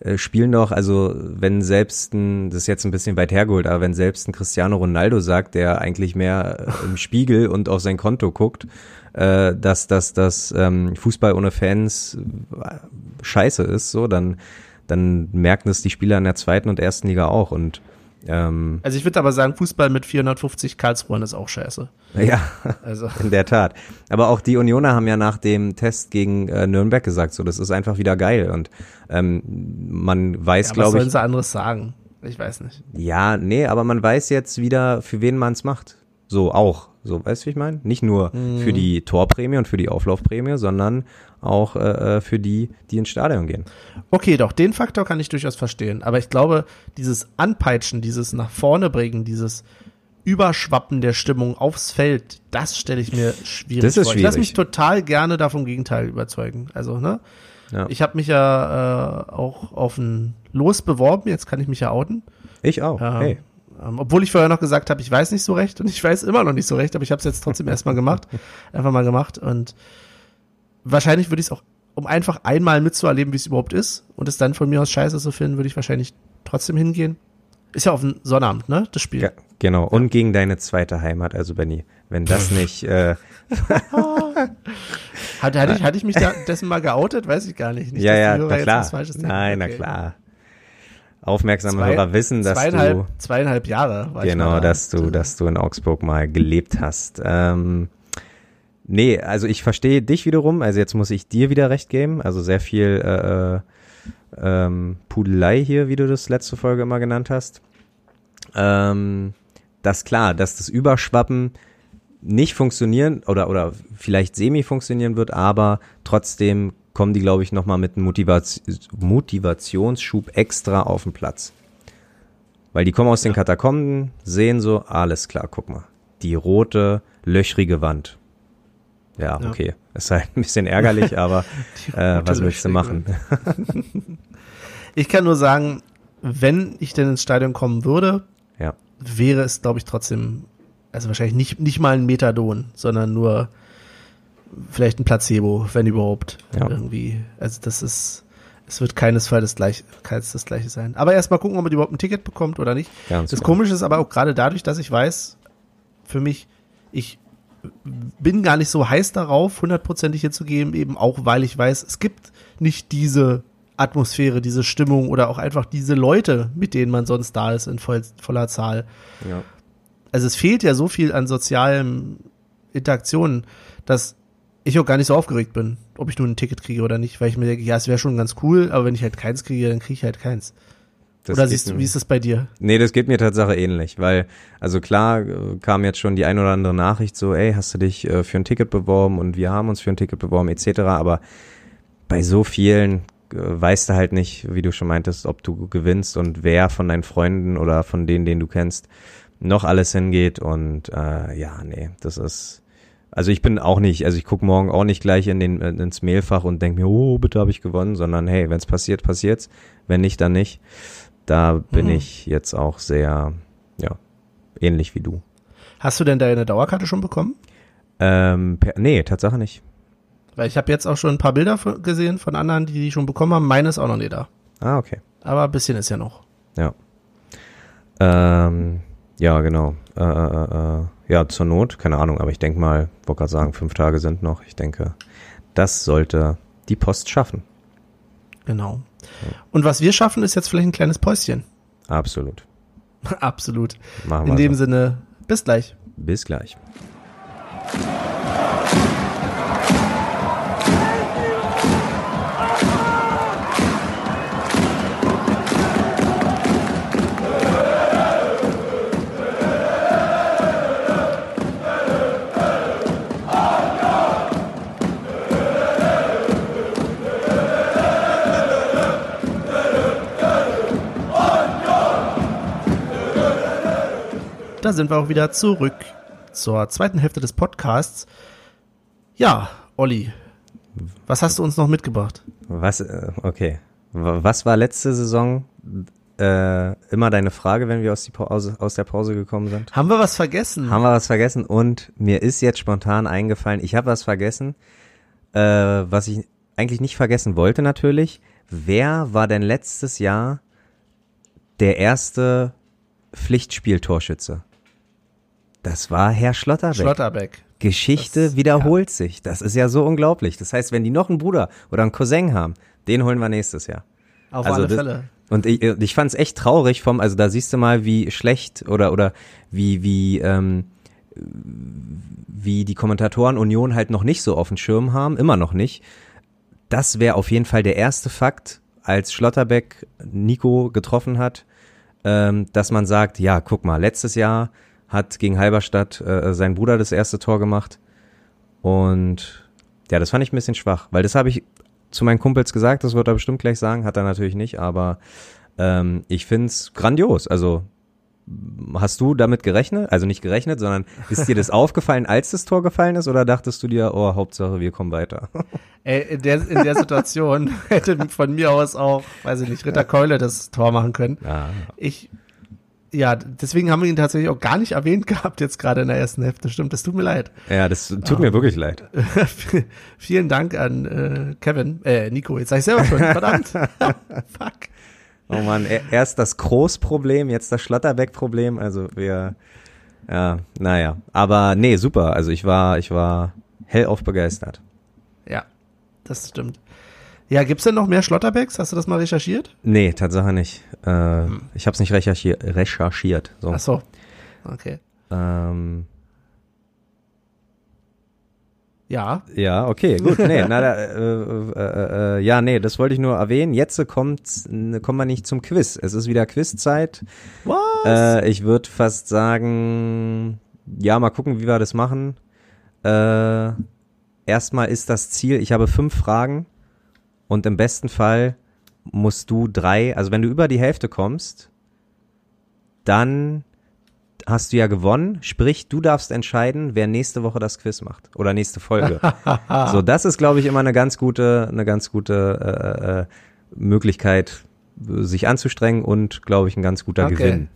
Speaker 2: äh, spielen doch, also wenn selbst ein, das ist jetzt ein bisschen weit hergeholt, aber wenn selbst ein Cristiano Ronaldo sagt, der eigentlich mehr äh, im Spiegel *laughs* und auf sein Konto guckt, äh, dass, dass, dass ähm, Fußball ohne Fans äh, scheiße ist, so, dann dann merken es die Spieler in der zweiten und ersten Liga auch und ähm,
Speaker 1: Also ich würde aber sagen, Fußball mit 450 Karlsruhen ist auch scheiße.
Speaker 2: ja,
Speaker 1: Also *laughs*
Speaker 2: in der Tat. Aber auch die Unioner haben ja nach dem Test gegen äh, Nürnberg gesagt, so das ist einfach wieder geil und ähm, man weiß,
Speaker 1: ja, was
Speaker 2: glaube
Speaker 1: sollen
Speaker 2: ich,
Speaker 1: sie anderes sagen? Ich weiß nicht.
Speaker 2: ja, nee, aber man weiß jetzt wieder, für wen man es macht. So auch, so weißt du, wie ich meine? Nicht nur für die Torprämie und für die Auflaufprämie, sondern auch äh, äh, für die, die ins Stadion gehen.
Speaker 1: Okay, doch, den Faktor kann ich durchaus verstehen. Aber ich glaube, dieses Anpeitschen, dieses nach vorne bringen, dieses Überschwappen der Stimmung aufs Feld, das stelle ich mir schwierig
Speaker 2: Das ist
Speaker 1: vor. Ich lasse
Speaker 2: schwierig.
Speaker 1: mich total gerne da vom Gegenteil überzeugen. Also, ne?
Speaker 2: Ja.
Speaker 1: Ich habe mich ja äh, auch auf ein Los beworben, jetzt kann ich mich ja outen.
Speaker 2: Ich auch.
Speaker 1: Ähm,
Speaker 2: Hey.
Speaker 1: ähm, obwohl ich vorher noch gesagt habe, ich weiß nicht so recht und ich weiß immer noch nicht so recht, aber ich habe es jetzt trotzdem erstmal gemacht. *laughs* Einfach mal gemacht. Und wahrscheinlich würde ich es auch, um einfach einmal mitzuerleben, wie es überhaupt ist und es dann von mir aus scheiße zu finden, würde ich wahrscheinlich trotzdem hingehen. Ist ja auf den Sonnabend, ne? Das Spiel.
Speaker 2: Ja, genau. Und gegen deine zweite Heimat, also Benny. Wenn das *laughs* nicht, äh, *laughs*
Speaker 1: Hatte, hatte, ich, hatte ich mich da dessen mal geoutet? Weiß ich gar nicht. nicht
Speaker 2: ja, ja, na klar. Nein,
Speaker 1: Okay.
Speaker 2: na klar. Aufmerksame
Speaker 1: Zwei-
Speaker 2: Hörer wissen, dass
Speaker 1: zweieinhalb,
Speaker 2: du,
Speaker 1: zweieinhalb Jahre war ich
Speaker 2: genau,
Speaker 1: da.
Speaker 2: dass du, dass du in Augsburg mal gelebt hast. Ähm, nee, also ich verstehe dich wiederum, also jetzt muss ich dir wieder recht geben, also sehr viel äh, äh, ähm, Pudelei hier, wie du das letzte Folge immer genannt hast. Ähm, das klar, dass das Überschwappen nicht funktionieren oder oder vielleicht semi funktionieren wird, aber trotzdem kommen die, glaube ich, noch mal mit einem Motivaz Motivationsschub extra auf den Platz. Weil die kommen aus den Katakomben, sehen so, alles klar, guck mal, die rote, löchrige Wand. Ja,
Speaker 1: Ja.
Speaker 2: okay. Ist halt ein bisschen ärgerlich, *laughs* aber äh, was willst du machen? *laughs*
Speaker 1: Ich kann nur sagen, wenn ich denn ins Stadion kommen würde,
Speaker 2: Ja.
Speaker 1: wäre es, glaube ich, trotzdem, also wahrscheinlich nicht, nicht mal ein Methadon, sondern nur vielleicht ein Placebo, wenn überhaupt.
Speaker 2: Ja.
Speaker 1: Irgendwie. Also das ist, es wird keinesfalls das gleiche, keins das gleiche sein. Aber erstmal gucken, ob man überhaupt ein Ticket bekommt oder nicht.
Speaker 2: Ganz
Speaker 1: Das
Speaker 2: genau.
Speaker 1: Komische ist aber auch gerade dadurch, dass ich weiß, für mich, ich bin gar nicht so heiß darauf, hundertprozentig hinzugeben, eben auch, weil ich weiß, es gibt nicht diese Atmosphäre, diese Stimmung oder auch einfach diese Leute, mit denen man sonst da ist in voll, voller Zahl.
Speaker 2: Ja.
Speaker 1: Also es fehlt ja so viel an sozialen Interaktionen, dass ich auch gar nicht so aufgeregt bin, ob ich nun ein Ticket kriege oder nicht, weil ich mir denke, ja, es wäre schon ganz cool, aber wenn ich halt keins kriege, dann kriege ich halt keins.
Speaker 2: Das
Speaker 1: oder siehst du, wie ist das bei dir?
Speaker 2: Nee, das geht mir Tatsache ähnlich, weil, also klar, äh, kam jetzt schon die ein oder andere Nachricht so, ey, hast du dich äh, für ein Ticket beworben und wir haben uns für ein Ticket beworben, etc. Aber bei so vielen äh, weißt du halt nicht, wie du schon meintest, ob du gewinnst und wer von deinen Freunden oder von denen, den du kennst, noch alles hingeht. Und äh, ja, nee, das ist. Also ich bin auch nicht, also ich gucke morgen auch nicht gleich in den, ins Mailfach und denke mir, oh, bitte habe ich gewonnen, sondern hey, wenn es passiert, passiert's. Wenn nicht, dann nicht. Da bin
Speaker 1: Mhm.
Speaker 2: ich jetzt auch sehr, ja, ähnlich wie du.
Speaker 1: Hast du denn deine Dauerkarte schon bekommen?
Speaker 2: Ähm, per, nee, Tatsache nicht.
Speaker 1: Weil ich habe jetzt auch schon ein paar Bilder gesehen von anderen, die die schon bekommen haben. Meine ist auch noch nicht da.
Speaker 2: Ah, okay.
Speaker 1: Aber ein bisschen ist ja noch.
Speaker 2: Ja. Ähm, ja, genau. Äh, äh, äh, ja, zur Not, keine Ahnung, aber ich denke mal, wollte gerade sagen, fünf Tage sind noch. Ich denke, das sollte die Post schaffen.
Speaker 1: Genau. Und was wir schaffen, ist jetzt vielleicht ein kleines Päuschen.
Speaker 2: Absolut. *laughs*
Speaker 1: Absolut.
Speaker 2: Machen
Speaker 1: In
Speaker 2: wir
Speaker 1: dem
Speaker 2: so.
Speaker 1: Sinne, bis gleich.
Speaker 2: Bis gleich.
Speaker 1: Da sind wir auch wieder zurück zur zweiten Hälfte des Podcasts. Ja, Olli, was hast du uns noch mitgebracht?
Speaker 2: Was, äh, okay. Was war letzte Saison äh, immer deine Frage, wenn wir aus, Pause, aus der Pause gekommen sind?
Speaker 1: Haben wir was vergessen?
Speaker 2: Haben wir was vergessen? Und mir ist jetzt spontan eingefallen, ich habe was vergessen, äh, was ich eigentlich nicht vergessen wollte natürlich. Wer war denn letztes Jahr der erste Pflichtspieltorschütze? Das war Herr Schlotterbeck.
Speaker 1: Schlotterbeck.
Speaker 2: Geschichte
Speaker 1: Das-
Speaker 2: wiederholt sich. Das ist ja so unglaublich. Das heißt, wenn die noch einen Bruder oder einen Cousin haben, den holen wir nächstes Jahr.
Speaker 1: Auf
Speaker 2: Also
Speaker 1: alle
Speaker 2: das-
Speaker 1: Fälle.
Speaker 2: Und ich, ich fand es echt traurig vom, also da siehst du mal, wie schlecht oder oder wie wie ähm, wie die Kommentatoren Union halt noch nicht so auf dem Schirm haben, immer noch nicht. Das wäre auf jeden Fall der erste Fakt, als Schlotterbeck Nico getroffen hat, ähm, dass man sagt, ja, guck mal, letztes Jahr hat gegen Halberstadt äh, sein Bruder das erste Tor gemacht und ja, das fand ich ein bisschen schwach, weil das habe ich zu meinen Kumpels gesagt, das wird er bestimmt gleich sagen, hat er natürlich nicht, aber ähm, ich find's grandios. Also hast du damit gerechnet? Also nicht gerechnet, sondern ist dir das *laughs* aufgefallen, als das Tor gefallen ist, oder dachtest du dir, oh, Hauptsache wir kommen weiter?
Speaker 1: Ey, *laughs* in der, in der Situation *laughs* hätte von mir aus auch, weiß ich nicht, Ritter Keule das Tor machen können.
Speaker 2: Ja,
Speaker 1: Ich, ja, deswegen haben wir ihn tatsächlich auch gar nicht erwähnt *laughs* gehabt jetzt gerade in der ersten Hälfte. Stimmt, das tut mir leid.
Speaker 2: ja das tut mir wirklich leid. *laughs*
Speaker 1: Vielen Dank an äh, Kevin, äh, Nico, jetzt sag ich selber schon, verdammt. *laughs* Fuck.
Speaker 2: Oh man, erst das Großproblem, jetzt das Schlotterbeck-Problem. Also wir, ja, naja. Aber nee, super. Also ich war, ich war hellauf begeistert.
Speaker 1: Ja, das stimmt. Ja, gibt's denn noch mehr Schlotterbecks? Hast du das mal recherchiert?
Speaker 2: Nee, Tatsache nicht. Äh, Ich habe es nicht recherchiert. recherchiert so.
Speaker 1: Ach so. Okay.
Speaker 2: Ähm,
Speaker 1: Ja,
Speaker 2: ja, okay, gut. Nee, na, da, äh, äh, äh, ja, nee, das wollte ich nur erwähnen. Jetzt kommt, kommen wir nicht zum Quiz. Es ist wieder Quizzeit.
Speaker 1: was?
Speaker 2: Äh, ich würde fast sagen, ja, mal gucken, wie wir das machen. Äh, erstmal ist das Ziel, ich habe fünf Fragen und im besten Fall musst du drei, also wenn du über die Hälfte kommst, dann hast du ja gewonnen, sprich, du darfst entscheiden, wer nächste Woche das Quiz macht oder nächste Folge. *laughs* so, das ist, glaube ich, immer eine ganz gute, eine ganz gute äh, äh, Möglichkeit, sich anzustrengen und, glaube ich, ein ganz guter
Speaker 1: Okay.
Speaker 2: Gewinn.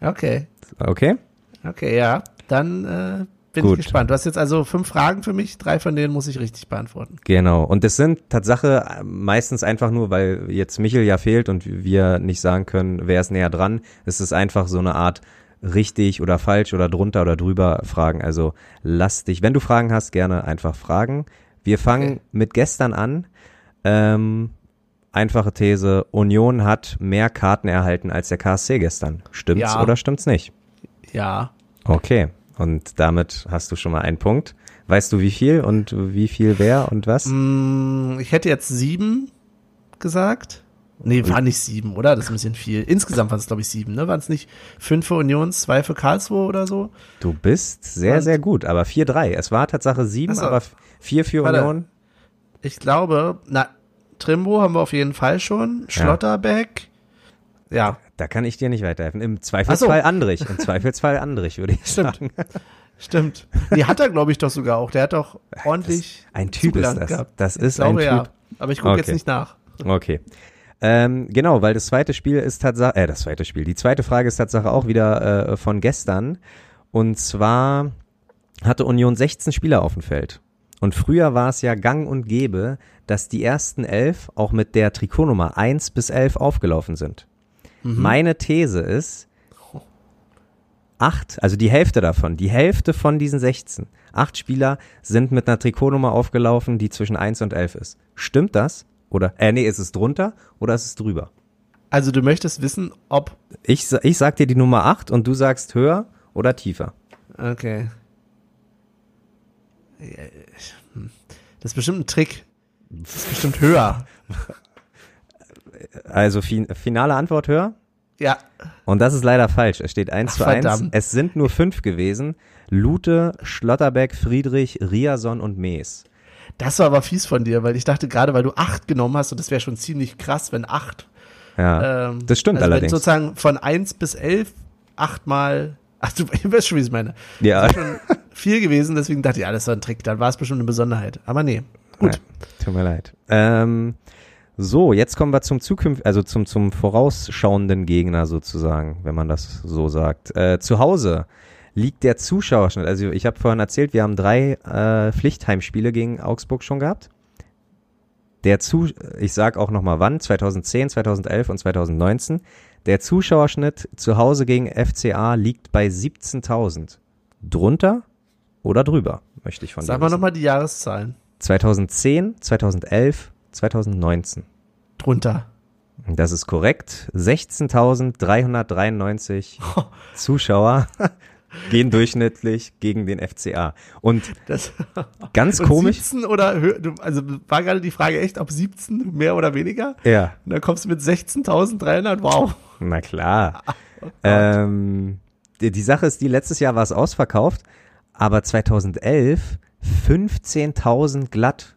Speaker 1: Okay.
Speaker 2: Okay?
Speaker 1: Okay, ja. Dann äh, bin
Speaker 2: Gut.
Speaker 1: ich gespannt. Du hast jetzt also fünf Fragen für mich, drei von denen muss ich richtig beantworten.
Speaker 2: Genau. Und das sind Tatsache meistens einfach nur, weil jetzt Michel ja fehlt und wir nicht sagen können, wer ist näher dran. Es ist einfach so eine Art richtig oder falsch oder drunter oder drüber Fragen. Also lass dich, wenn du Fragen hast, gerne einfach fragen. Wir fangen
Speaker 1: Okay.
Speaker 2: mit gestern an. Ähm, einfache These, Union hat mehr Karten erhalten als der KSC gestern. Stimmt's
Speaker 1: Ja.
Speaker 2: oder stimmt's nicht?
Speaker 1: Ja.
Speaker 2: Okay. Und damit hast du schon mal einen Punkt. Weißt du wie viel und wie viel wer und was?
Speaker 1: Mm, ich hätte jetzt sieben gesagt. Nee, war nicht sieben, oder? Das ist ein bisschen viel. Insgesamt waren es, glaube ich, sieben, ne? Waren es nicht fünf für Union, zwei für Karlsruhe oder so?
Speaker 2: Du bist sehr,
Speaker 1: Und-
Speaker 2: sehr gut, aber 4-3. Es war Tatsache 7,
Speaker 1: Ach so.
Speaker 2: aber 4 für
Speaker 1: Warte.
Speaker 2: Union.
Speaker 1: Ich glaube, na, Trimbo haben wir auf jeden Fall schon. Schlotterbeck. Ja,
Speaker 2: Da kann ich dir nicht weiterhelfen. Im Zweifelsfall Andrich. Im *laughs* Zweifelsfall Andrich, würde ich
Speaker 1: Stimmt.
Speaker 2: sagen.
Speaker 1: stimmt. Die hat er, glaube ich, doch sogar auch. Der hat doch ordentlich
Speaker 2: Ein Typ ist das.
Speaker 1: gehabt.
Speaker 2: Das
Speaker 1: Ich
Speaker 2: ist ein
Speaker 1: glaube,
Speaker 2: Typ.
Speaker 1: ja. Aber ich gucke jetzt
Speaker 2: Okay.
Speaker 1: nicht nach.
Speaker 2: Okay. Ähm, genau, weil das zweite Spiel ist Tatsache, äh, das zweite Spiel, die zweite Frage ist Tatsache auch wieder äh, von gestern. Und zwar hatte Union 16 Spieler auf dem Feld. Und früher war es ja gang und gäbe, dass die ersten elf auch mit der Trikotnummer 1 bis 11 aufgelaufen sind. Meine These ist, acht, also die Hälfte davon, die Hälfte von diesen 16, acht Spieler sind mit einer Trikotnummer aufgelaufen, die zwischen 1 und 11 ist. Stimmt das? Oder, äh, nee, ist es drunter oder ist es drüber?
Speaker 1: Also du möchtest wissen, ob.
Speaker 2: Ich, ich sag dir die Nummer 8 und du sagst höher oder tiefer.
Speaker 1: Okay. Das ist bestimmt ein Trick. Das ist bestimmt höher. *laughs*
Speaker 2: Also fin finale Antwort höher?
Speaker 1: Ja.
Speaker 2: Und das ist leider falsch. Es steht 1
Speaker 1: Ach,
Speaker 2: zu 1.
Speaker 1: verdammt.
Speaker 2: Es sind nur fünf gewesen. Lute, Schlotterbeck, Friedrich, Riason und Mees.
Speaker 1: Das war aber fies von dir, weil ich dachte gerade, weil du acht genommen hast, und das wäre schon ziemlich krass, wenn acht.
Speaker 2: Ja,
Speaker 1: Ähm,
Speaker 2: das stimmt
Speaker 1: also
Speaker 2: allerdings.
Speaker 1: Wenn sozusagen von eins bis elf achtmal. Ach, du *laughs* weißt schon, wie ich es meine.
Speaker 2: ja.
Speaker 1: Schon viel gewesen, deswegen dachte ich, ja, das war ein Trick. Dann war es bestimmt eine Besonderheit. Aber nee. Gut.
Speaker 2: Ja, tut mir leid. Ähm, so, jetzt kommen wir zum zukünftigen, also zum, zum vorausschauenden Gegner sozusagen, wenn man das so sagt. Äh, zu Hause liegt der Zuschauerschnitt. Also ich habe vorhin erzählt, wir haben drei äh, Pflichtheimspiele gegen Augsburg schon gehabt. Der Zu, ich sag auch noch mal wann, 2010, 2011 und 2019. Der Zuschauerschnitt zu Hause gegen FCA liegt bei 17.000. Drunter oder drüber, möchte ich von
Speaker 1: Sag
Speaker 2: dir
Speaker 1: mal
Speaker 2: wissen.
Speaker 1: nochmal die Jahreszahlen.
Speaker 2: 2010, 2011, 2019.
Speaker 1: Drunter.
Speaker 2: Das ist korrekt. 16.393 *laughs* Zuschauer *laughs* gehen durchschnittlich gegen den FCA. Und
Speaker 1: Das, *laughs*
Speaker 2: ganz
Speaker 1: und
Speaker 2: komisch.
Speaker 1: 17 oder, also war gerade die Frage echt, ob 17 mehr oder weniger?
Speaker 2: Ja,
Speaker 1: Und dann kommst du mit 16.300, wow.
Speaker 2: na klar. ähm, die, die Sache ist, die letztes Jahr war es ausverkauft, aber 2011 15.000 glatt.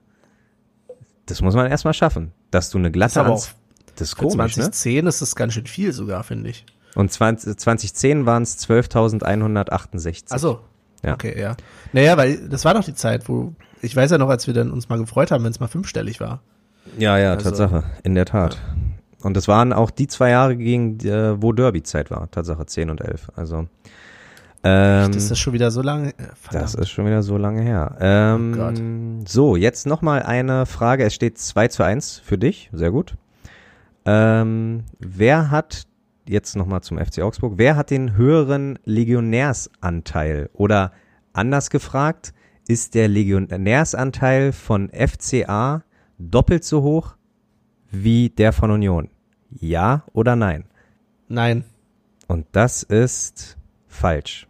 Speaker 2: Das muss man erstmal schaffen, dass du eine
Speaker 1: Das
Speaker 2: glatte
Speaker 1: aber auch
Speaker 2: Ans- Das ist komisch, ne?
Speaker 1: 2010 ist das ganz schön viel sogar, finde ich.
Speaker 2: Und 20, 2010 waren es 12.168.
Speaker 1: Ach so.
Speaker 2: Ja.
Speaker 1: Okay, ja. Naja, weil das war doch die Zeit, wo, ich weiß ja noch, als wir dann uns mal gefreut haben, wenn es mal fünfstellig war.
Speaker 2: Ja, ja,
Speaker 1: Also-
Speaker 2: Tatsache, in der Tat. Und das waren auch die zwei Jahre, gegen, äh, wo Derby-Zeit war, Tatsache 10 und 11. Also, ähm,
Speaker 1: das ist schon wieder so lange. Äh, verdammt.
Speaker 2: das ist schon wieder so lange her. Ähm,
Speaker 1: Oh Gott.
Speaker 2: so, jetzt nochmal eine Frage. Es steht 2 zu 1 für dich, sehr gut. Ähm, wer hat, jetzt nochmal zum FC Augsburg, wer hat den höheren Legionärsanteil? Oder anders gefragt, ist der Legionärsanteil von FCA doppelt so hoch wie der von Union? Ja oder nein?
Speaker 1: Nein.
Speaker 2: Und das ist falsch.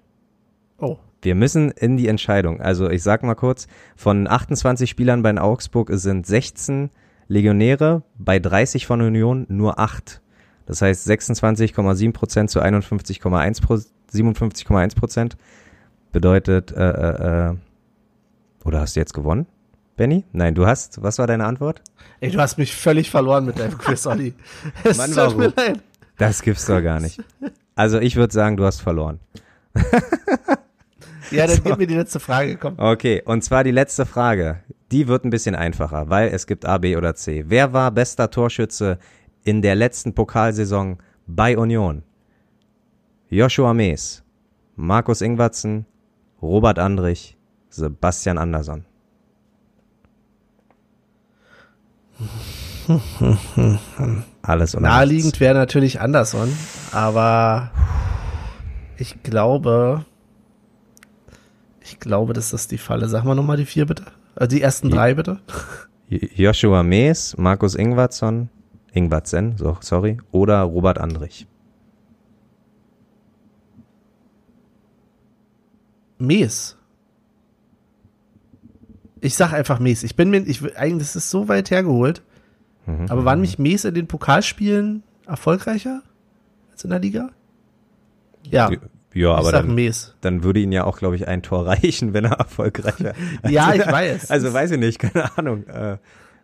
Speaker 2: Wir müssen in die Entscheidung. Also ich sag mal kurz, von 28 Spielern bei Augsburg sind 16 Legionäre, bei 30 von Union nur 8. Das heißt 26,7 Prozent zu 51,1 Pro, 57,1 Prozent bedeutet, äh, äh, äh, oder hast du jetzt gewonnen, Benny? Nein, du hast, was war deine Antwort?
Speaker 1: Ey, du hast mich völlig verloren mit deinem Quiz, Olli. *laughs* Es
Speaker 2: Mann,
Speaker 1: tut mir leid.
Speaker 2: Das gibt's doch gar nicht. Also ich würde sagen, du hast verloren. *laughs*
Speaker 1: Ja, dann gib mir die letzte Frage, komm.
Speaker 2: Okay, und zwar die letzte Frage. Die wird ein bisschen einfacher, weil es gibt A, B oder C. Wer war bester Torschütze in der letzten Pokalsaison bei Union? Joshua Mees, Markus Ingwertsen, Robert Andrich, Sebastian Andersson. Alles oder
Speaker 1: Naheliegend wäre natürlich Anderson, aber ich glaube, ich glaube, das ist die Falle. Sag mal nochmal die vier bitte. Äh, die ersten drei bitte.
Speaker 2: Joshua Mees, Markus Ingwertsen, Ingwertsen, so, sorry, oder Robert Andrich.
Speaker 1: Mees. Ich sag einfach Mees. Ich bin mir, ich eigentlich, das ist so weit hergeholt.
Speaker 2: Mhm.
Speaker 1: Aber waren mich Mees in den Pokalspielen erfolgreicher als in der Liga? Ja,
Speaker 2: Ja,
Speaker 1: ich
Speaker 2: aber dann,
Speaker 1: Mees.
Speaker 2: dann würde ihn ja auch, glaube ich, ein Tor *laughs* reichen, wenn er erfolgreich wäre. *laughs*
Speaker 1: Ja, ich *laughs* weiß.
Speaker 2: Also weiß ich nicht, keine Ahnung. Äh,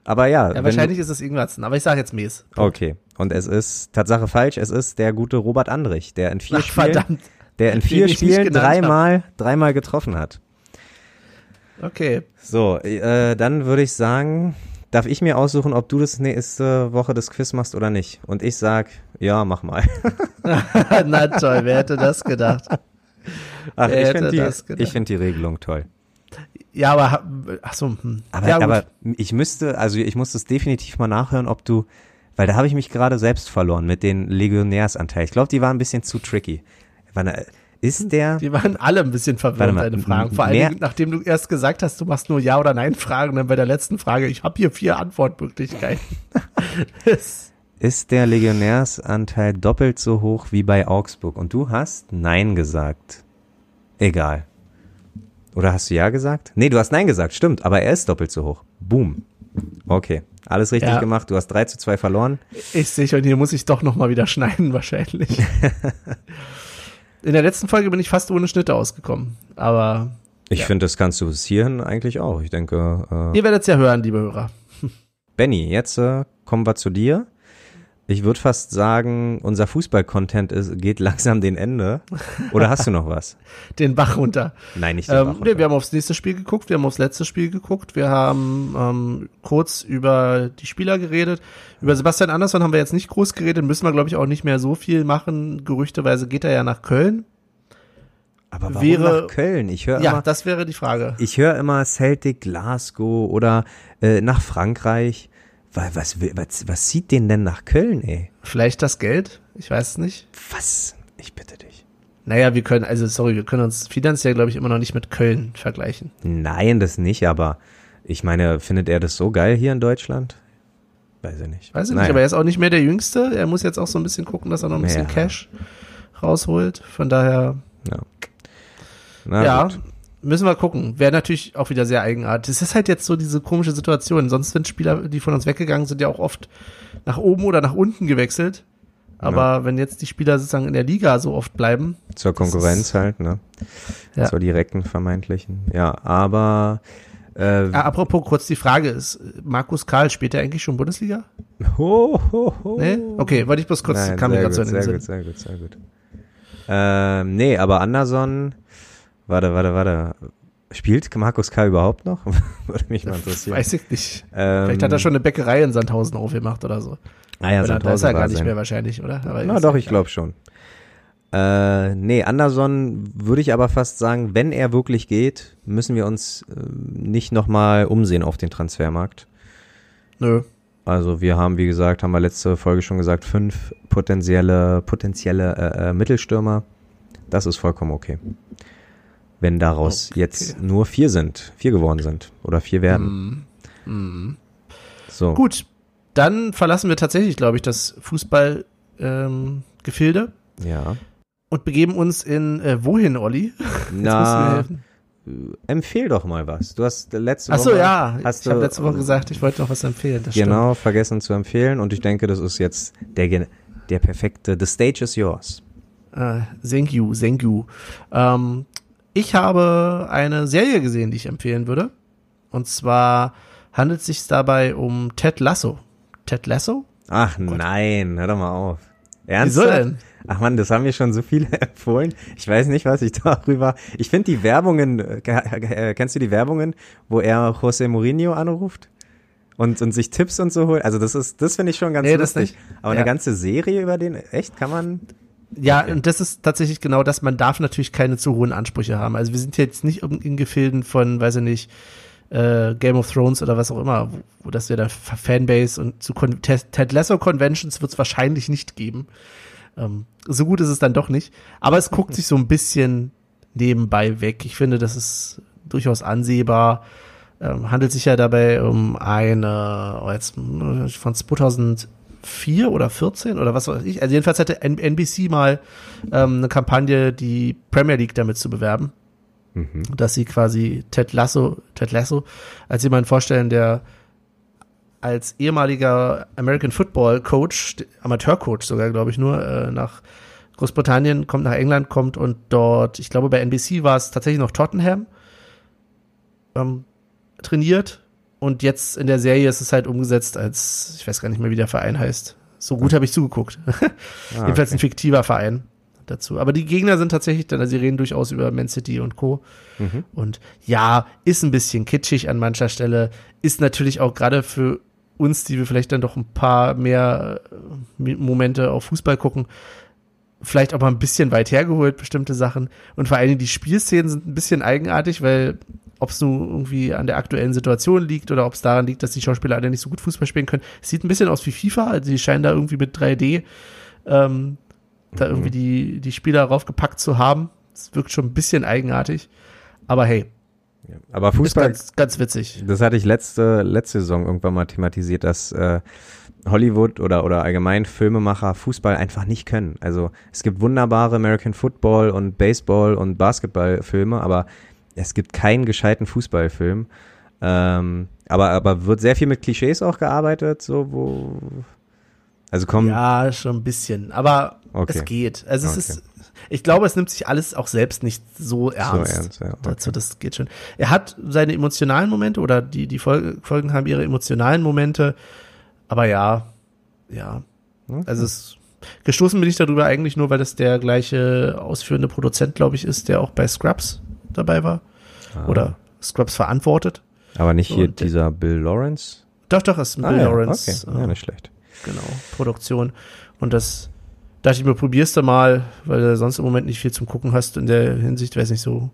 Speaker 2: Aber ja,
Speaker 1: ja, wahrscheinlich ist es Ingwertsen, aber ich sag jetzt Mees.
Speaker 2: Du, okay. Und es ist Tatsache falsch. Es ist der gute Robert Andrich, der in vier
Speaker 1: Ach,
Speaker 2: Spielen,
Speaker 1: verdammt.
Speaker 2: der in vier Spielen
Speaker 1: hab.
Speaker 2: dreimal, dreimal getroffen hat.
Speaker 1: Okay.
Speaker 2: So, äh, dann würde ich sagen, darf ich mir aussuchen, ob du das nächste Woche das Quiz machst oder nicht? Und ich sag, ja, mach mal. *laughs*
Speaker 1: Na toll, wer hätte das gedacht?
Speaker 2: Ach,
Speaker 1: Wer
Speaker 2: ich finde die, ich find die Regelung toll.
Speaker 1: Ja, aber, ach so, hm.
Speaker 2: Aber,
Speaker 1: ja,
Speaker 2: aber ich müsste, also ich muss das definitiv mal nachhören, ob du, weil da habe ich mich gerade selbst verloren mit den Legionärsanteil. Ich glaube, die waren ein bisschen zu tricky. Wann- Ist der,
Speaker 1: Die waren alle ein bisschen verwirrt,
Speaker 2: mal,
Speaker 1: deine Fragen. Vor Dingen, nachdem du erst gesagt hast, du machst nur Ja- oder Nein-Fragen, dann bei der letzten Frage, ich habe hier vier Antwortmöglichkeiten. *laughs*
Speaker 2: Ist der Legionärsanteil doppelt so hoch wie bei Augsburg? Und du hast Nein gesagt. Egal. Oder hast du Ja gesagt? Nee, du hast Nein gesagt, stimmt, aber er ist doppelt so hoch. Boom. Okay, alles richtig
Speaker 1: Ja.
Speaker 2: gemacht. Du hast 3 zu 2 verloren.
Speaker 1: ich sehe schon, hier muss ich doch noch mal wieder *laughs* schneiden, wahrscheinlich. In der letzten Folge bin ich fast ohne Schnitte ausgekommen. Aber
Speaker 2: Ich
Speaker 1: Ja.
Speaker 2: finde, das kannst du bis hierhin eigentlich auch. Ich denke, äh,
Speaker 1: ihr werdet es ja hören, liebe Hörer.
Speaker 2: Benny, jetzt äh, kommen wir zu dir. Ich würde fast sagen, unser Fußball-Content ist- geht langsam den Ende. Oder hast du noch was? *laughs*
Speaker 1: Den Bach runter.
Speaker 2: Nein, nicht den
Speaker 1: Ähm,
Speaker 2: Bach
Speaker 1: nee,
Speaker 2: runter.
Speaker 1: wir haben aufs nächste Spiel geguckt, wir haben aufs letzte Spiel geguckt, wir haben ähm, kurz über die Spieler geredet. Über Sebastian Andersson haben wir jetzt nicht groß geredet, müssen wir, glaube ich, auch nicht mehr so viel machen. Gerüchteweise geht er ja nach Köln.
Speaker 2: Aber warum
Speaker 1: wäre-
Speaker 2: nach Köln? Ich höre
Speaker 1: Ja,
Speaker 2: immer,
Speaker 1: das wäre die Frage.
Speaker 2: ich höre immer Celtic, Glasgow oder äh, nach Frankreich. Wa- Was, will- was, was zieht den denn nach Köln, ey?
Speaker 1: Vielleicht das Geld? Ich weiß es nicht.
Speaker 2: Was? Ich bitte dich.
Speaker 1: Naja, wir können, also sorry, wir können uns finanziell, glaube ich, immer noch nicht mit Köln vergleichen.
Speaker 2: Nein, das nicht, aber ich meine, findet er das so geil hier in Deutschland? Weiß ich nicht.
Speaker 1: Weiß ich
Speaker 2: Naja.
Speaker 1: nicht, aber er ist auch nicht mehr der Jüngste. Er muss jetzt auch so ein bisschen gucken, dass er noch ein bisschen
Speaker 2: Ja.
Speaker 1: Cash rausholt. Von daher,
Speaker 2: Na
Speaker 1: ja,
Speaker 2: gut.
Speaker 1: Müssen wir gucken. Wäre natürlich auch wieder sehr eigenartig. Es ist halt jetzt so diese komische Situation. Sonst sind Spieler, die von uns weggegangen sind, ja auch oft nach oben oder nach unten gewechselt. Aber wenn jetzt die Spieler sozusagen in der Liga so oft bleiben,
Speaker 2: Zur Konkurrenz
Speaker 1: ist-
Speaker 2: halt, ne?
Speaker 1: Ja.
Speaker 2: Zur direkten vermeintlichen. Ja, aber äh,
Speaker 1: Ah, apropos kurz die Frage ist, Markus Karl spielt er eigentlich schon Bundesliga?
Speaker 2: ho, ho, ho.
Speaker 1: Nee? Okay, wollte ich bloß kurz,
Speaker 2: Nein,
Speaker 1: kam mir
Speaker 2: sehr
Speaker 1: gerade so
Speaker 2: gut,
Speaker 1: in den
Speaker 2: sehr
Speaker 1: Sinn.
Speaker 2: gut, sehr gut, sehr gut. Ähm, nee, aber Anderson, warte, warte, warte. Spielt Markus K. überhaupt noch? *laughs* Würde mich mal interessieren.
Speaker 1: Weiß ich nicht.
Speaker 2: Ähm,
Speaker 1: Vielleicht hat er schon eine Bäckerei in Sandhausen aufgemacht oder so.
Speaker 2: Ah ja,
Speaker 1: oder da ist
Speaker 2: Sandhausen
Speaker 1: er gar nicht
Speaker 2: sein.
Speaker 1: mehr wahrscheinlich, oder? Aber
Speaker 2: Na doch, ich glaube schon. Äh, nee, Anderson würde ich aber fast sagen, wenn er wirklich geht, müssen wir uns äh, nicht nochmal umsehen auf den Transfermarkt.
Speaker 1: Nö.
Speaker 2: Also wir haben, wie gesagt, haben wir letzte Folge schon gesagt, fünf potenzielle, potenzielle äh, äh, Mittelstürmer. Das ist vollkommen okay. Wenn daraus
Speaker 1: Okay.
Speaker 2: jetzt nur vier sind, vier geworden sind oder vier werden.
Speaker 1: Mhm. Mhm.
Speaker 2: So.
Speaker 1: Gut, dann verlassen wir tatsächlich, glaube ich, das Fußballgefilde ähm,
Speaker 2: Ja.
Speaker 1: und begeben uns in äh, wohin, Olli? *laughs*
Speaker 2: Na,
Speaker 1: helfen.
Speaker 2: empfehl doch mal was. Du hast letzte
Speaker 1: Ach so,
Speaker 2: Woche
Speaker 1: ja.
Speaker 2: hast
Speaker 1: ich habe letzte Woche gesagt, ich wollte noch was empfehlen.
Speaker 2: Genau vergessen zu empfehlen und ich denke, das ist jetzt der gen- der perfekte. The stage is yours.
Speaker 1: Äh, thank you, thank you. Ähm, ich habe eine Serie gesehen, die ich empfehlen würde. Und zwar handelt es sich dabei um Ted Lasso. Ted Lasso?
Speaker 2: Ach nein, hör doch mal auf.
Speaker 1: Wieso
Speaker 2: Ernsthaft?
Speaker 1: denn?
Speaker 2: Ach man, das haben mir schon so viele *laughs* empfohlen. Ich weiß nicht, was ich *laughs* darüber. Ich finde die Werbungen, äh, äh, kennst du die Werbungen, wo er José Mourinho anruft? Und, und sich Tipps und so holt. Also das ist, das finde ich schon ganz
Speaker 1: Nee, das
Speaker 2: lustig.
Speaker 1: nicht.
Speaker 2: Aber
Speaker 1: Ja.
Speaker 2: eine ganze Serie über den, echt, kann man?
Speaker 1: Ja,
Speaker 2: okay.
Speaker 1: und das ist tatsächlich genau das. Man darf natürlich keine zu hohen Ansprüche haben. Also wir sind jetzt nicht in Gefilden von, weiß ich nicht, äh, Game of Thrones oder was auch immer, wo, wo das wir dann Fanbase und zu Con Ted Lasso Conventions wird es wahrscheinlich nicht geben. Ähm, so gut ist es dann doch nicht. Aber es guckt *laughs* sich so ein bisschen nebenbei weg. Ich finde, das ist durchaus ansehbar. Ähm, handelt sich ja dabei um eine, oh, jetzt von 2000 4 oder 14 oder was weiß ich. Also jedenfalls hatte NBC mal ähm, eine Kampagne, die Premier League damit zu bewerben.
Speaker 2: Mhm.
Speaker 1: Dass sie quasi Ted Lasso, Ted Lasso als jemanden vorstellen, der als ehemaliger American Football Coach, Amateurcoach sogar, glaube ich, nur äh, nach Großbritannien kommt, nach England kommt und dort, ich glaube, bei NBC war es tatsächlich noch Tottenham ähm, trainiert und jetzt in der Serie ist es halt umgesetzt als, ich weiß gar nicht mehr, wie der Verein heißt. So gut habe ich zugeguckt. *laughs*
Speaker 2: Ah,
Speaker 1: Jedenfalls
Speaker 2: okay.
Speaker 1: ein fiktiver Verein dazu. Aber die Gegner sind tatsächlich dann, also sie reden durchaus über Man City und Co.
Speaker 2: Mhm.
Speaker 1: Und ja, ist ein bisschen kitschig an mancher Stelle, ist natürlich auch gerade für uns, die wir vielleicht dann doch ein paar mehr äh, Momente auf Fußball gucken, vielleicht auch mal ein bisschen weit hergeholt, bestimmte Sachen. Und vor allen Dingen die Spielszenen sind ein bisschen eigenartig, weil ob es nun irgendwie an der aktuellen Situation liegt oder ob es daran liegt, dass die Schauspieler alle nicht so gut Fußball spielen können. Es sieht ein bisschen aus wie FIFA, also die scheinen da irgendwie mit 3D ähm, da
Speaker 2: Mhm.
Speaker 1: irgendwie die, die Spieler raufgepackt zu haben. Es wirkt schon ein bisschen eigenartig. Aber hey,
Speaker 2: Ja. Aber
Speaker 1: ist
Speaker 2: Fußball,
Speaker 1: ganz, ganz witzig.
Speaker 2: das hatte ich letzte, letzte Saison irgendwann mal thematisiert, dass äh, Hollywood oder, oder allgemein Filmemacher Fußball einfach nicht können. Also es gibt wunderbare American Football und Baseball und Basketballfilme, aber es gibt keinen gescheiten Fußballfilm. Ähm, aber, aber wird sehr viel mit Klischees auch gearbeitet, so wo. Also komm,
Speaker 1: Ja, schon ein bisschen. Aber
Speaker 2: Okay.
Speaker 1: es geht. Also es
Speaker 2: Okay.
Speaker 1: ist, ich glaube, es nimmt sich alles auch selbst nicht so ernst.
Speaker 2: ernst, ja, okay.
Speaker 1: Dazu, das geht schon. Er hat seine emotionalen Momente oder die, die Folge, Folgen haben ihre emotionalen Momente. Aber ja, ja. Also es, gestoßen bin ich darüber eigentlich nur, weil das der gleiche ausführende Produzent, glaube ich, ist, der auch bei Scrubs dabei war.
Speaker 2: Ah.
Speaker 1: Oder Scrubs verantwortet.
Speaker 2: aber nicht hier
Speaker 1: Und
Speaker 2: dieser Bill Lawrence.
Speaker 1: Doch, doch, ist ein
Speaker 2: Ah,
Speaker 1: Bill
Speaker 2: ja,
Speaker 1: Lawrence.
Speaker 2: Okay,
Speaker 1: äh,
Speaker 2: ja, nicht schlecht.
Speaker 1: genau, Produktion. Und das dachte ich mir, probierst du mal, weil du sonst im Moment nicht viel zum Gucken hast in der Hinsicht, weiß nicht, so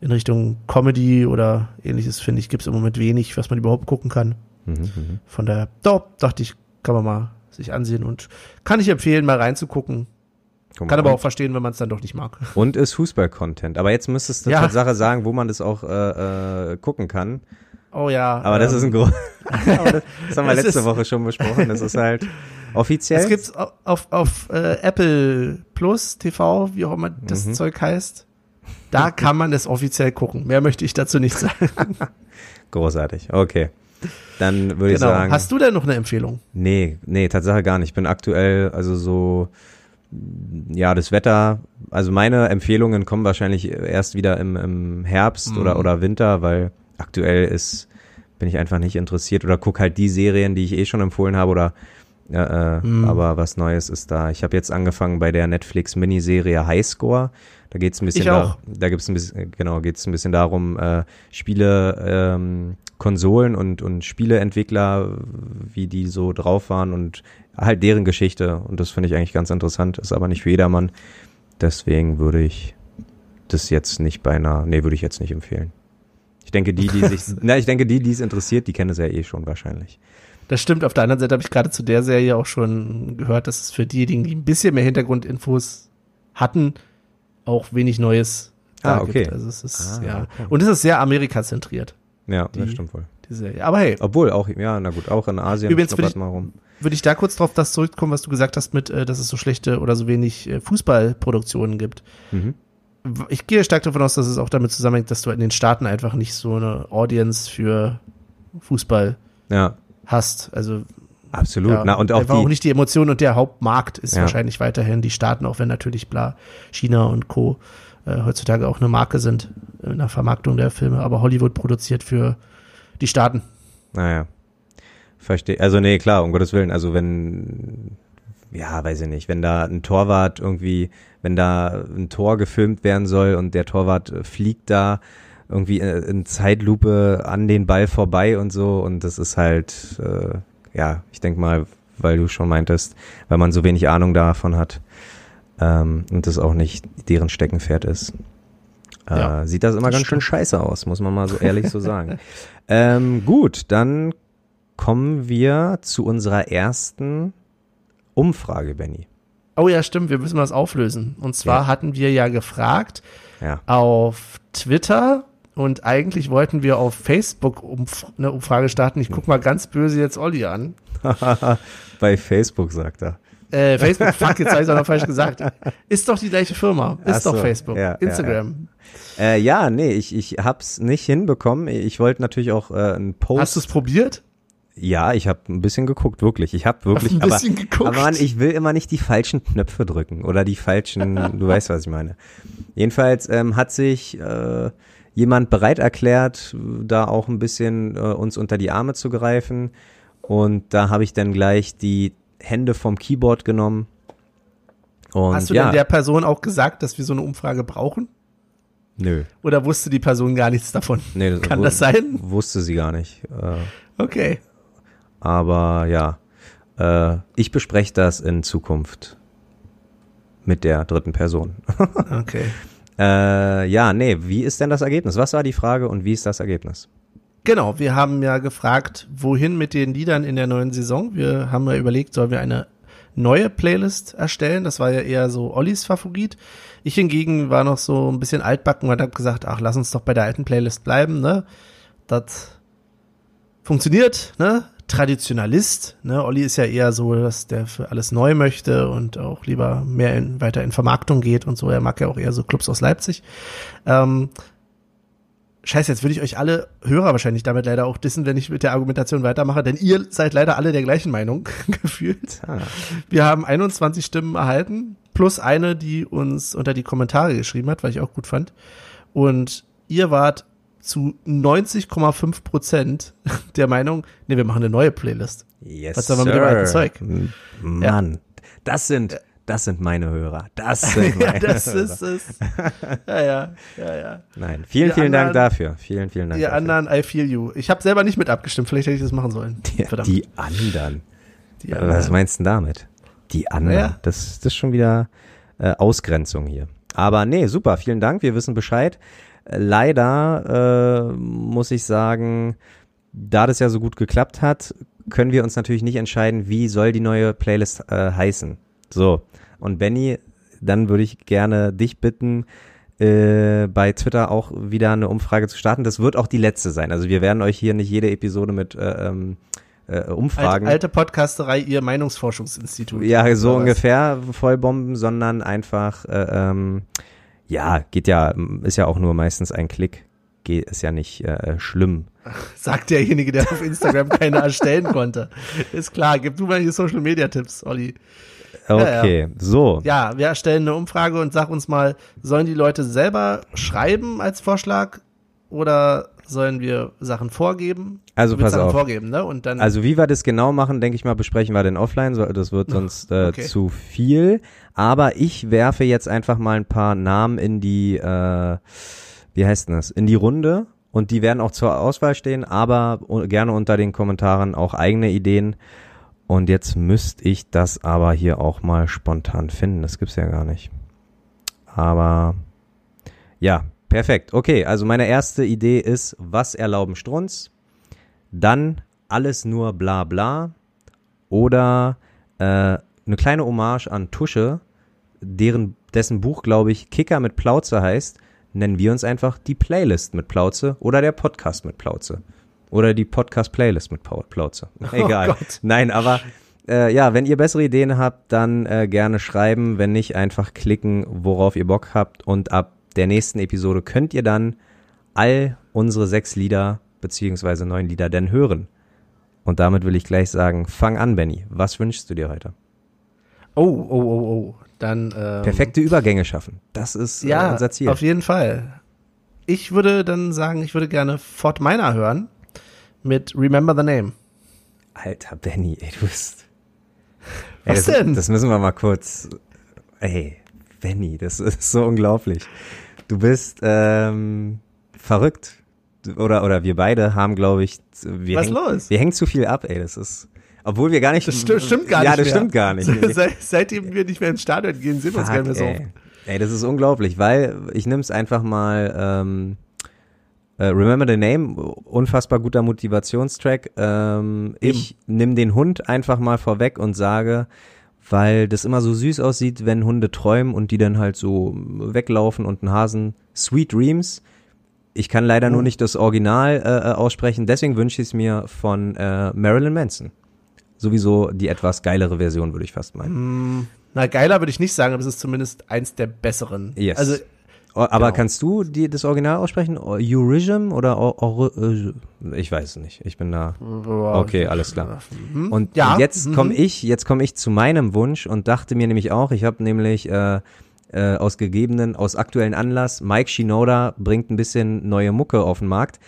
Speaker 1: in Richtung Comedy oder ähnliches, finde ich, gibt es im Moment wenig, was man überhaupt gucken kann.
Speaker 2: Mhm, mhm.
Speaker 1: Von daher, doch, dachte ich, kann man mal sich ansehen und kann ich empfehlen, mal reinzugucken. Kann aber auch verstehen, wenn man es dann doch nicht mag. *laughs*
Speaker 2: Und ist Fußball-Content. Aber jetzt müsstest du
Speaker 1: Ja.
Speaker 2: Tatsache sagen, wo man das auch äh, äh, gucken kann.
Speaker 1: Oh ja.
Speaker 2: Aber das ist ein
Speaker 1: ähm,
Speaker 2: groß. *laughs* *laughs* das haben wir letzte
Speaker 1: ist-
Speaker 2: Woche schon besprochen. Das ist halt offiziell.
Speaker 1: Es gibt's au- auf, auf äh, Apple Plus TV, wie auch immer das
Speaker 2: Mhm.
Speaker 1: Zeug heißt. Da kann man es offiziell gucken. Mehr möchte ich dazu nicht sagen.
Speaker 2: Großartig. Okay. Dann würde ich
Speaker 1: genau.
Speaker 2: sagen.
Speaker 1: Hast du denn noch eine Empfehlung?
Speaker 2: Nee, nee, Tatsache gar nicht. Ich bin aktuell, also so, ja, das Wetter, also meine Empfehlungen kommen wahrscheinlich erst wieder im, im Herbst
Speaker 1: Mhm.
Speaker 2: oder, oder Winter, weil aktuell ist, bin ich einfach nicht interessiert oder guck halt die Serien, die ich eh schon empfohlen habe oder äh, äh,
Speaker 1: Mhm.
Speaker 2: aber was Neues ist da. Ich habe jetzt angefangen bei der Netflix Miniserie Highscore. Da geht's ein bisschen
Speaker 1: Ich auch.
Speaker 2: Da, da gibt's ein bisschen genau, geht's ein bisschen darum äh, Spiele ähm, Konsolen und und Spieleentwickler, wie die so drauf waren und halt deren Geschichte und das finde ich eigentlich ganz interessant, ist aber nicht für jedermann. Deswegen würde ich das jetzt nicht beinahe, nee, würde ich jetzt nicht empfehlen. Ich denke, die, die *laughs* sich, na, ich denke, die, die es interessiert, die kennen es ja eh schon wahrscheinlich.
Speaker 1: Das stimmt. Auf der anderen Seite habe ich gerade zu der Serie auch schon gehört, dass es für diejenigen, die ein bisschen mehr Hintergrundinfos hatten, auch wenig Neues
Speaker 2: Ah, okay.
Speaker 1: gibt. Also es ist,
Speaker 2: Ah,
Speaker 1: ja.
Speaker 2: okay.
Speaker 1: Und es ist sehr Amerika-zentriert,
Speaker 2: Ja,
Speaker 1: Die-
Speaker 2: das stimmt wohl.
Speaker 1: die Serie. Aber hey,
Speaker 2: Obwohl auch, ja, na gut, auch in Asien
Speaker 1: Übrigens ich-
Speaker 2: mal rum.
Speaker 1: Würde ich da kurz drauf das zurückkommen, was du gesagt hast mit, äh, dass es so schlechte oder so wenig äh, Fußballproduktionen gibt.
Speaker 2: Mhm.
Speaker 1: Ich gehe stark davon aus, dass es auch damit zusammenhängt, dass du in den Staaten einfach nicht so eine Audience für Fußball
Speaker 2: Ja,
Speaker 1: hast. Also
Speaker 2: absolut.
Speaker 1: ja,
Speaker 2: na, und auch die,
Speaker 1: auch nicht die Emotion und der Hauptmarkt ist
Speaker 2: Ja.
Speaker 1: wahrscheinlich weiterhin die Staaten, auch wenn natürlich bla China und Co. Äh, heutzutage auch eine Marke sind in der Vermarktung der Filme, aber Hollywood produziert für die Staaten.
Speaker 2: naja, verstehe. Also nee, klar, um Gottes Willen. Also wenn, ja, weiß ich nicht, wenn da ein Torwart irgendwie, wenn da ein Tor gefilmt werden soll und der Torwart äh, fliegt da irgendwie äh, in Zeitlupe an den Ball vorbei und so und das ist halt, äh, ja, ich denk mal, weil du schon meintest, weil man so wenig Ahnung davon hat ähm, und das auch nicht deren Steckenpferd ist. Äh,
Speaker 1: Ja,
Speaker 2: sieht das immer
Speaker 1: das
Speaker 2: ganz schön scheiße aus, muss man mal so ehrlich so sagen. *laughs* Ähm, gut, dann kommen wir zu unserer ersten Umfrage, Benny.
Speaker 1: Oh ja, stimmt, wir müssen was auflösen. Und zwar
Speaker 2: Ja.
Speaker 1: hatten wir ja gefragt
Speaker 2: Ja.
Speaker 1: auf Twitter und eigentlich wollten wir auf Facebook umf eine Umfrage starten. Ich guck mal ganz böse jetzt Olli an. *laughs*
Speaker 2: Bei Facebook sagt er.
Speaker 1: Äh, Facebook, fuck, jetzt habe ich es noch falsch gesagt. Ist doch die gleiche Firma. Ist
Speaker 2: so,
Speaker 1: doch Facebook.
Speaker 2: ja, ja,
Speaker 1: Instagram.
Speaker 2: Äh, ja, nee, ich, ich hab's nicht hinbekommen. Ich wollte natürlich auch äh, einen Post.
Speaker 1: Hast du es probiert?
Speaker 2: Ja, ich habe ein bisschen geguckt, wirklich. Ich habe wirklich,
Speaker 1: Hast ein bisschen
Speaker 2: aber,
Speaker 1: geguckt?
Speaker 2: aber Mann, ich will immer nicht die falschen Knöpfe drücken oder die falschen, *laughs* du weißt, was ich meine. Jedenfalls ähm, hat sich äh, jemand bereit erklärt, da auch ein bisschen äh, uns unter die Arme zu greifen. Und da habe ich dann gleich die Hände vom Keyboard genommen. Und
Speaker 1: Hast du
Speaker 2: ja,
Speaker 1: denn der Person auch gesagt, dass wir so eine Umfrage brauchen?
Speaker 2: nö,
Speaker 1: Oder wusste die Person gar nichts davon?
Speaker 2: nee, das
Speaker 1: Kann das sein?
Speaker 2: Wusste sie gar nicht. Äh,
Speaker 1: Okay.
Speaker 2: Aber ja, äh, ich bespreche das in Zukunft mit der dritten Person. *laughs*
Speaker 1: Okay.
Speaker 2: äh, ja, nee, wie ist denn das Ergebnis? Was war die Frage und wie ist das Ergebnis?
Speaker 1: Genau, wir haben ja gefragt, wohin mit den Liedern in der neuen Saison. Wir haben ja überlegt, sollen wir eine neue Playlist erstellen. Das war ja eher so Ollis Favorit. Ich hingegen war noch so ein bisschen altbacken und habe gesagt, ach, lass uns doch bei der alten Playlist bleiben, ne? Das funktioniert, ne? Traditionalist, ne? Olli ist ja eher so, dass der für alles neu möchte und auch lieber mehr in, weiter in Vermarktung geht und so. Er mag ja auch eher so Clubs aus Leipzig. Ähm, Scheiße, jetzt würde ich euch alle Hörer wahrscheinlich damit leider auch dissen, wenn ich mit der Argumentation weitermache, denn ihr seid leider alle der gleichen Meinung *laughs* gefühlt.
Speaker 2: Ah,
Speaker 1: Wir haben 21 Stimmen erhalten, plus eine, die uns unter die Kommentare geschrieben hat, weil ich auch gut fand. Und ihr wart zu 90,5 Prozent *laughs* der Meinung, nee, wir machen eine neue Playlist.
Speaker 2: yes,
Speaker 1: Was man mit dem alten Zeug?
Speaker 2: Mann, das sind, das sind meine Hörer. Das sind *laughs* meine
Speaker 1: ja, das
Speaker 2: Hörer.
Speaker 1: ist es. Ja, ja, ja, ja.
Speaker 2: Nein, vielen,
Speaker 1: Die
Speaker 2: vielen Dank
Speaker 1: anderen-
Speaker 2: dafür. Vielen, vielen Dank
Speaker 1: Die
Speaker 2: dafür.
Speaker 1: anderen, I feel you. Ich habe selber nicht mit abgestimmt, vielleicht hätte ich das machen sollen.
Speaker 2: Die, die anderen.
Speaker 1: Die
Speaker 2: Was
Speaker 1: anderen.
Speaker 2: meinst du denn damit? Die anderen.
Speaker 1: Naja.
Speaker 2: Das, das ist schon wieder äh, Ausgrenzung hier. Aber nee, super, vielen Dank, wir wissen Bescheid. Leider äh, muss ich sagen, da das ja so gut geklappt hat, können wir uns natürlich nicht entscheiden, wie soll die neue Playlist äh, heißen. So, und Benny, dann würde ich gerne dich bitten, äh, bei Twitter auch wieder eine Umfrage zu starten. Das wird auch die letzte sein. Also wir werden euch hier nicht jede Episode mit äh, ähm, äh, Umfragen.
Speaker 1: Alte, alte Podcasterei, ihr Meinungsforschungsinstitut.
Speaker 2: Ja, so ungefähr vollbomben, sondern einfach, äh, ähm, ja, geht ja, ist ja auch nur meistens ein Klick. Geht, ist ja nicht äh, schlimm. *laughs*
Speaker 1: Sagt derjenige, der auf Instagram *laughs* keine erstellen konnte. Ist klar, gib du mal hier Social Media Tipps, Olli.
Speaker 2: Okay,
Speaker 1: ja, ja.
Speaker 2: so.
Speaker 1: Ja, wir erstellen eine Umfrage und sag uns mal, sollen die Leute selber schreiben als Vorschlag oder sollen wir Sachen vorgeben?
Speaker 2: Also pass
Speaker 1: Sachen
Speaker 2: auf.
Speaker 1: vorgeben, ne? Und dann
Speaker 2: Also wie wir das genau machen, denke ich mal, besprechen wir den offline. Das wird sonst äh,
Speaker 1: Okay.
Speaker 2: zu viel. Aber ich werfe jetzt einfach mal ein paar Namen in die, äh, wie heißt denn das, in die Runde. Und die werden auch zur Auswahl stehen, aber gerne unter den Kommentaren auch eigene Ideen. Und jetzt müsste ich das aber hier auch mal spontan finden. Das gibt's ja gar nicht. Aber ja, perfekt. Okay, also meine erste Idee ist, was erlauben Strunz? Dann alles nur bla bla oder äh, eine kleine Hommage an Tusche, deren, dessen Buch, glaube ich, Kicker mit Plauze heißt, nennen wir uns einfach die Playlist mit Plauze oder der Podcast mit Plauze. Oder die Podcast-Playlist mit Plauze. *laughs* Egal.
Speaker 1: Gott.
Speaker 2: Nein, aber äh, ja, wenn ihr bessere Ideen habt, dann äh, gerne schreiben. Wenn nicht, einfach klicken, worauf ihr Bock habt. Und ab der nächsten Episode könnt ihr dann all unsere sechs Lieder beziehungsweise neun Lieder denn hören. Und damit will ich gleich sagen, fang an, Benny. Was wünschst du dir heute?
Speaker 1: Oh, oh, oh, oh. Dann ähm,
Speaker 2: Perfekte Übergänge schaffen. Das ist äh,
Speaker 1: Ja,
Speaker 2: unser Ziel.
Speaker 1: auf jeden Fall. Ich würde dann sagen, ich würde gerne Fort Minor hören mit Remember the Name.
Speaker 2: Alter Benny, ey, du bist.
Speaker 1: Was
Speaker 2: das,
Speaker 1: denn?
Speaker 2: Das müssen wir mal kurz. Ey, Benny, das ist so unglaublich. Du bist ähm, verrückt. Oder, oder wir beide haben, glaube ich, wir
Speaker 1: Was
Speaker 2: hängen,
Speaker 1: los?
Speaker 2: Wir hängen zu viel ab, ey. Das ist. Obwohl wir gar nicht.
Speaker 1: Das sti stimmt gar
Speaker 2: ja,
Speaker 1: nicht
Speaker 2: das
Speaker 1: mehr.
Speaker 2: stimmt gar nicht. *laughs*
Speaker 1: Seit, seitdem wir nicht mehr ins Stadion gehen, sehen wir uns gar nicht mehr so.
Speaker 2: ey. das ist unglaublich, weil ich nimm's einfach mal. Ähm, äh, Remember the Name, unfassbar guter Motivationstrack. Ähm, ich nimm den Hund einfach mal vorweg und sage, weil das immer so süß aussieht, wenn Hunde träumen und die dann halt so weglaufen und ein Hasen. Sweet Dreams. Ich kann leider nur
Speaker 1: Oh.
Speaker 2: nicht das Original äh, äh, aussprechen, deswegen wünsche ich es mir von äh, Marilyn Manson. Sowieso die etwas geilere Version, würde ich fast meinen.
Speaker 1: Mm, Na, geiler würde ich nicht sagen, aber es ist zumindest eins der besseren.
Speaker 2: Yes.
Speaker 1: Also,
Speaker 2: Aber
Speaker 1: Genau.
Speaker 2: kannst du die, das Original aussprechen? O- Eurism oder Or, ich weiß es nicht. Ich bin da. Okay, alles klar.
Speaker 1: Mhm.
Speaker 2: Und
Speaker 1: Ja,
Speaker 2: jetzt
Speaker 1: mhm.
Speaker 2: komme ich, jetzt komme ich zu meinem Wunsch und dachte mir nämlich auch, ich habe nämlich äh, äh, aus gegebenen, aus aktuellen Anlass, Mike Shinoda bringt ein bisschen neue Mucke auf den Markt.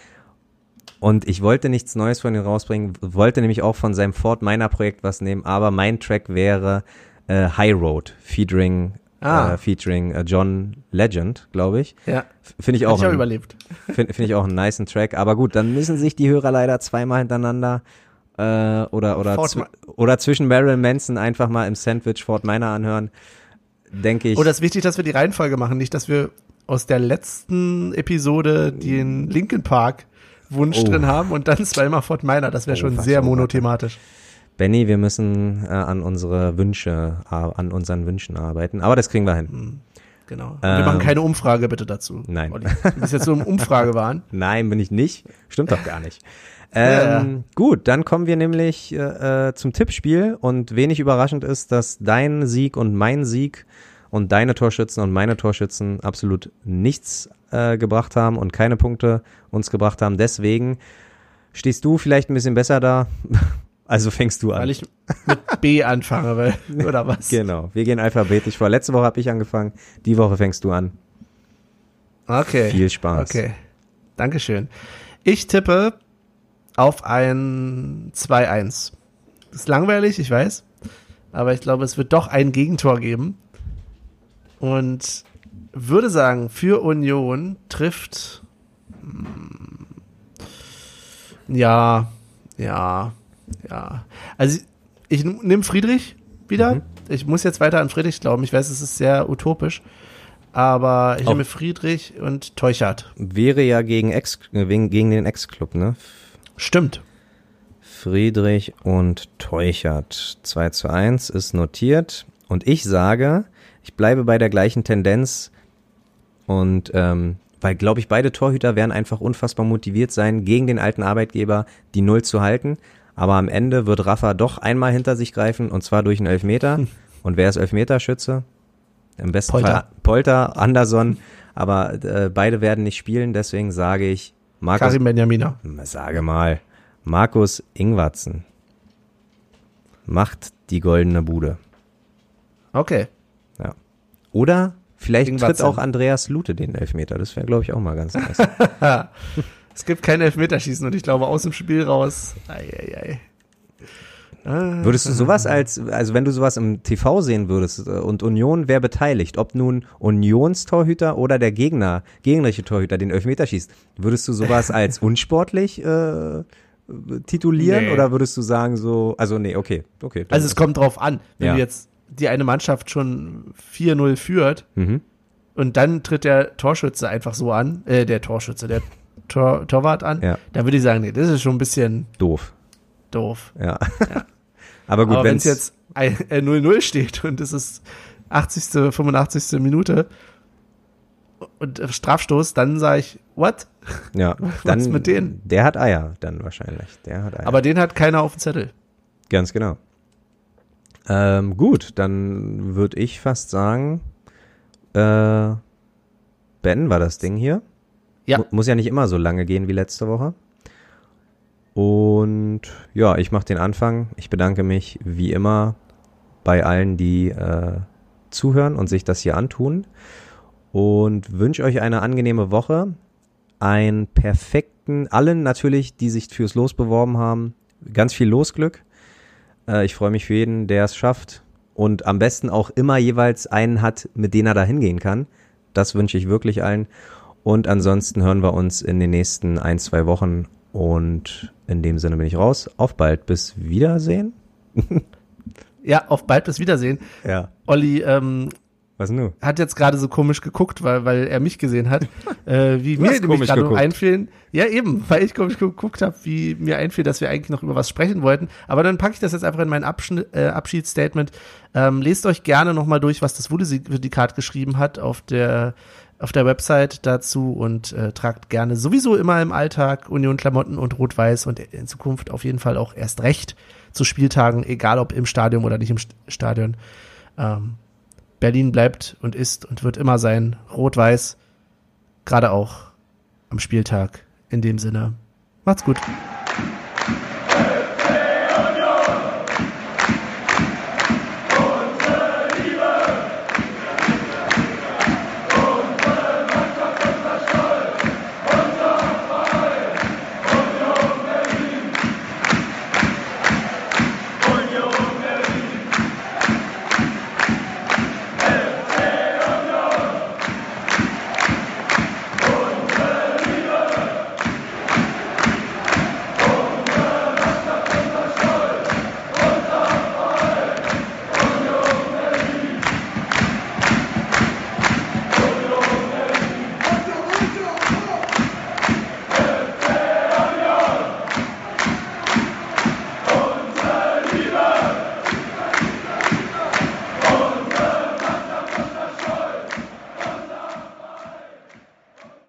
Speaker 2: Und ich wollte nichts Neues von ihm rausbringen, wollte nämlich auch von seinem Fort Minor Projekt was nehmen, aber mein Track wäre äh, High Road, featuring,
Speaker 1: Ah.
Speaker 2: äh, featuring äh, John Legend, glaube ich.
Speaker 1: Ja,
Speaker 2: Finde ich auch,
Speaker 1: ich
Speaker 2: ein-
Speaker 1: überlebt.
Speaker 2: Finde find ich auch einen niceen Track. Aber gut, dann müssen sich die Hörer leider zweimal hintereinander äh, oder oder zw oder zwischen Marilyn Manson einfach mal im Sandwich Fort Minor anhören. Denke ich.
Speaker 1: Oder es ist wichtig, dass wir die Reihenfolge machen, nicht, dass wir aus der letzten Episode den Linkin Park Wunsch
Speaker 2: Oh.
Speaker 1: drin haben und dann zweimal Fort Minor. Das wäre
Speaker 2: Oh,
Speaker 1: schon sehr
Speaker 2: oh, warte. Benny, wir müssen äh, an unsere Wünsche, an unseren Wünschen arbeiten. Aber das kriegen wir hin.
Speaker 1: Mhm. Genau.
Speaker 2: Ähm,
Speaker 1: wir machen keine Umfrage bitte dazu.
Speaker 2: nein.
Speaker 1: Olli. Du bist jetzt so im *laughs* Umfragewahn.
Speaker 2: Nein, bin ich nicht. Stimmt doch gar nicht. *laughs*
Speaker 1: Ja,
Speaker 2: Ähm, Gut, dann kommen wir nämlich äh, äh, zum Tippspiel und wenig überraschend ist, dass dein Sieg und mein Sieg und deine Torschützen und meine Torschützen absolut nichts äh, gebracht haben und keine Punkte uns gebracht haben. Deswegen stehst du vielleicht ein bisschen besser da. Also fängst du an.
Speaker 1: Weil ich mit B anfange, weil, *laughs* oder was?
Speaker 2: genau, wir gehen alphabetisch vor. Letzte Woche habe ich angefangen, die Woche fängst du an.
Speaker 1: Okay.
Speaker 2: Viel Spaß.
Speaker 1: Okay. Dankeschön. Ich tippe auf ein 2-1. Ist langweilig, ich weiß. Aber ich glaube, es wird doch ein Gegentor geben. Und würde sagen, für Union trifft. hm, Ja, ja, ja. Also ich nehme Friedrich wieder.
Speaker 2: Mhm.
Speaker 1: Ich muss jetzt weiter an Friedrich glauben. Ich weiß, es ist sehr utopisch. Aber ich
Speaker 2: Auch-
Speaker 1: nehme Friedrich und Teuchert.
Speaker 2: Wäre ja gegen, Ex, äh, wegen, gegen den Ex-Club, ne?
Speaker 1: Stimmt.
Speaker 2: Friedrich und Teuchert. 2 zu 1 ist notiert. Und ich sage, ich bleibe bei der gleichen Tendenz Und ähm, weil, glaube ich, beide Torhüter werden einfach unfassbar motiviert sein, gegen den alten Arbeitgeber die Null zu halten. Aber am Ende wird Rafa doch einmal hinter sich greifen und zwar durch einen Elfmeter. Hm. Und wer ist Elfmeterschütze? Im besten Polter. Fall Polter, Anderson. Aber äh, beide werden nicht spielen, deswegen sage ich
Speaker 1: Markus. Karim Benjamina.
Speaker 2: Sage mal. Markus Ingwatzen macht die goldene Bude.
Speaker 1: Okay.
Speaker 2: Ja. Oder vielleicht Ingwatzen. tritt auch Andreas Lute den Elfmeter. Das wäre, glaube ich, auch mal ganz nice. *laughs*
Speaker 1: es gibt kein Elfmeterschießen und ich glaube aus dem Spiel raus. Ei, ei, ei.
Speaker 2: Würdest du sowas als, also wenn du sowas im TV sehen würdest äh, und Union wäre beteiligt, ob nun Unionstorhüter oder der Gegner, gegnerische Torhüter den Elfmeter schießt, würdest du sowas *laughs* als unsportlich äh, titulieren nee. oder würdest du sagen so, also nee, okay, okay.
Speaker 1: Also es kommt drauf an, wenn ja. du jetzt die eine Mannschaft schon 4-0 führt mhm. und dann tritt der Torschütze einfach so an, äh, der Torschütze, der Tor, Torwart an, ja. dann würde ich sagen, nee, das ist schon ein bisschen
Speaker 2: doof.
Speaker 1: Doof.
Speaker 2: Ja. ja. *laughs* Aber gut,
Speaker 1: wenn es jetzt 0-0 steht und es ist 80., 85. Minute und Strafstoß, dann sage ich, what?
Speaker 2: Ja, *laughs* dann, Was mit denen? Der hat Eier dann wahrscheinlich. Der hat Eier.
Speaker 1: Aber den hat keiner auf dem Zettel.
Speaker 2: Ganz genau. Ähm, gut, dann würde ich fast sagen, äh, Ben war das Ding hier. Ja. Muss ja nicht immer so lange gehen wie letzte Woche. Und ja, ich mache den Anfang. Ich bedanke mich wie immer bei allen, die äh, zuhören und sich das hier antun. Und wünsche euch eine angenehme Woche. Einen perfekten, allen natürlich, die sich fürs Los beworben haben, ganz viel Losglück. Äh, ich freue mich für jeden, der es schafft. Und am besten auch immer jeweils einen hat, mit dem er da hingehen kann. Das wünsche ich wirklich allen. Und ansonsten hören wir uns in den nächsten ein, zwei Wochen und in dem Sinne bin ich raus. Auf bald, bis Wiedersehen. *laughs*
Speaker 1: ja, auf bald, bis Wiedersehen.
Speaker 2: Ja.
Speaker 1: Olli, ähm,
Speaker 2: was nun?
Speaker 1: Hat jetzt gerade so komisch geguckt, weil, weil er mich gesehen hat. äh, wie mir nämlich gerade einfiel. Ja, eben, weil ich komisch geguckt habe, wie mir einfiel, dass wir eigentlich noch über was sprechen wollten. Aber dann packe ich das jetzt einfach in mein Abschnitt, äh, Abschiedsstatement. Ähm, lest euch gerne nochmal durch, was das Wudesindikat geschrieben hat auf der auf der Website dazu und äh, tragt gerne sowieso immer im Alltag Union Klamotten und Rot-Weiß und in Zukunft auf jeden Fall auch erst recht zu Spieltagen, egal ob im Stadion oder nicht im Stadion. Ähm, Berlin bleibt und ist und wird immer sein Rot-Weiß, gerade auch am Spieltag. In dem Sinne, macht's gut.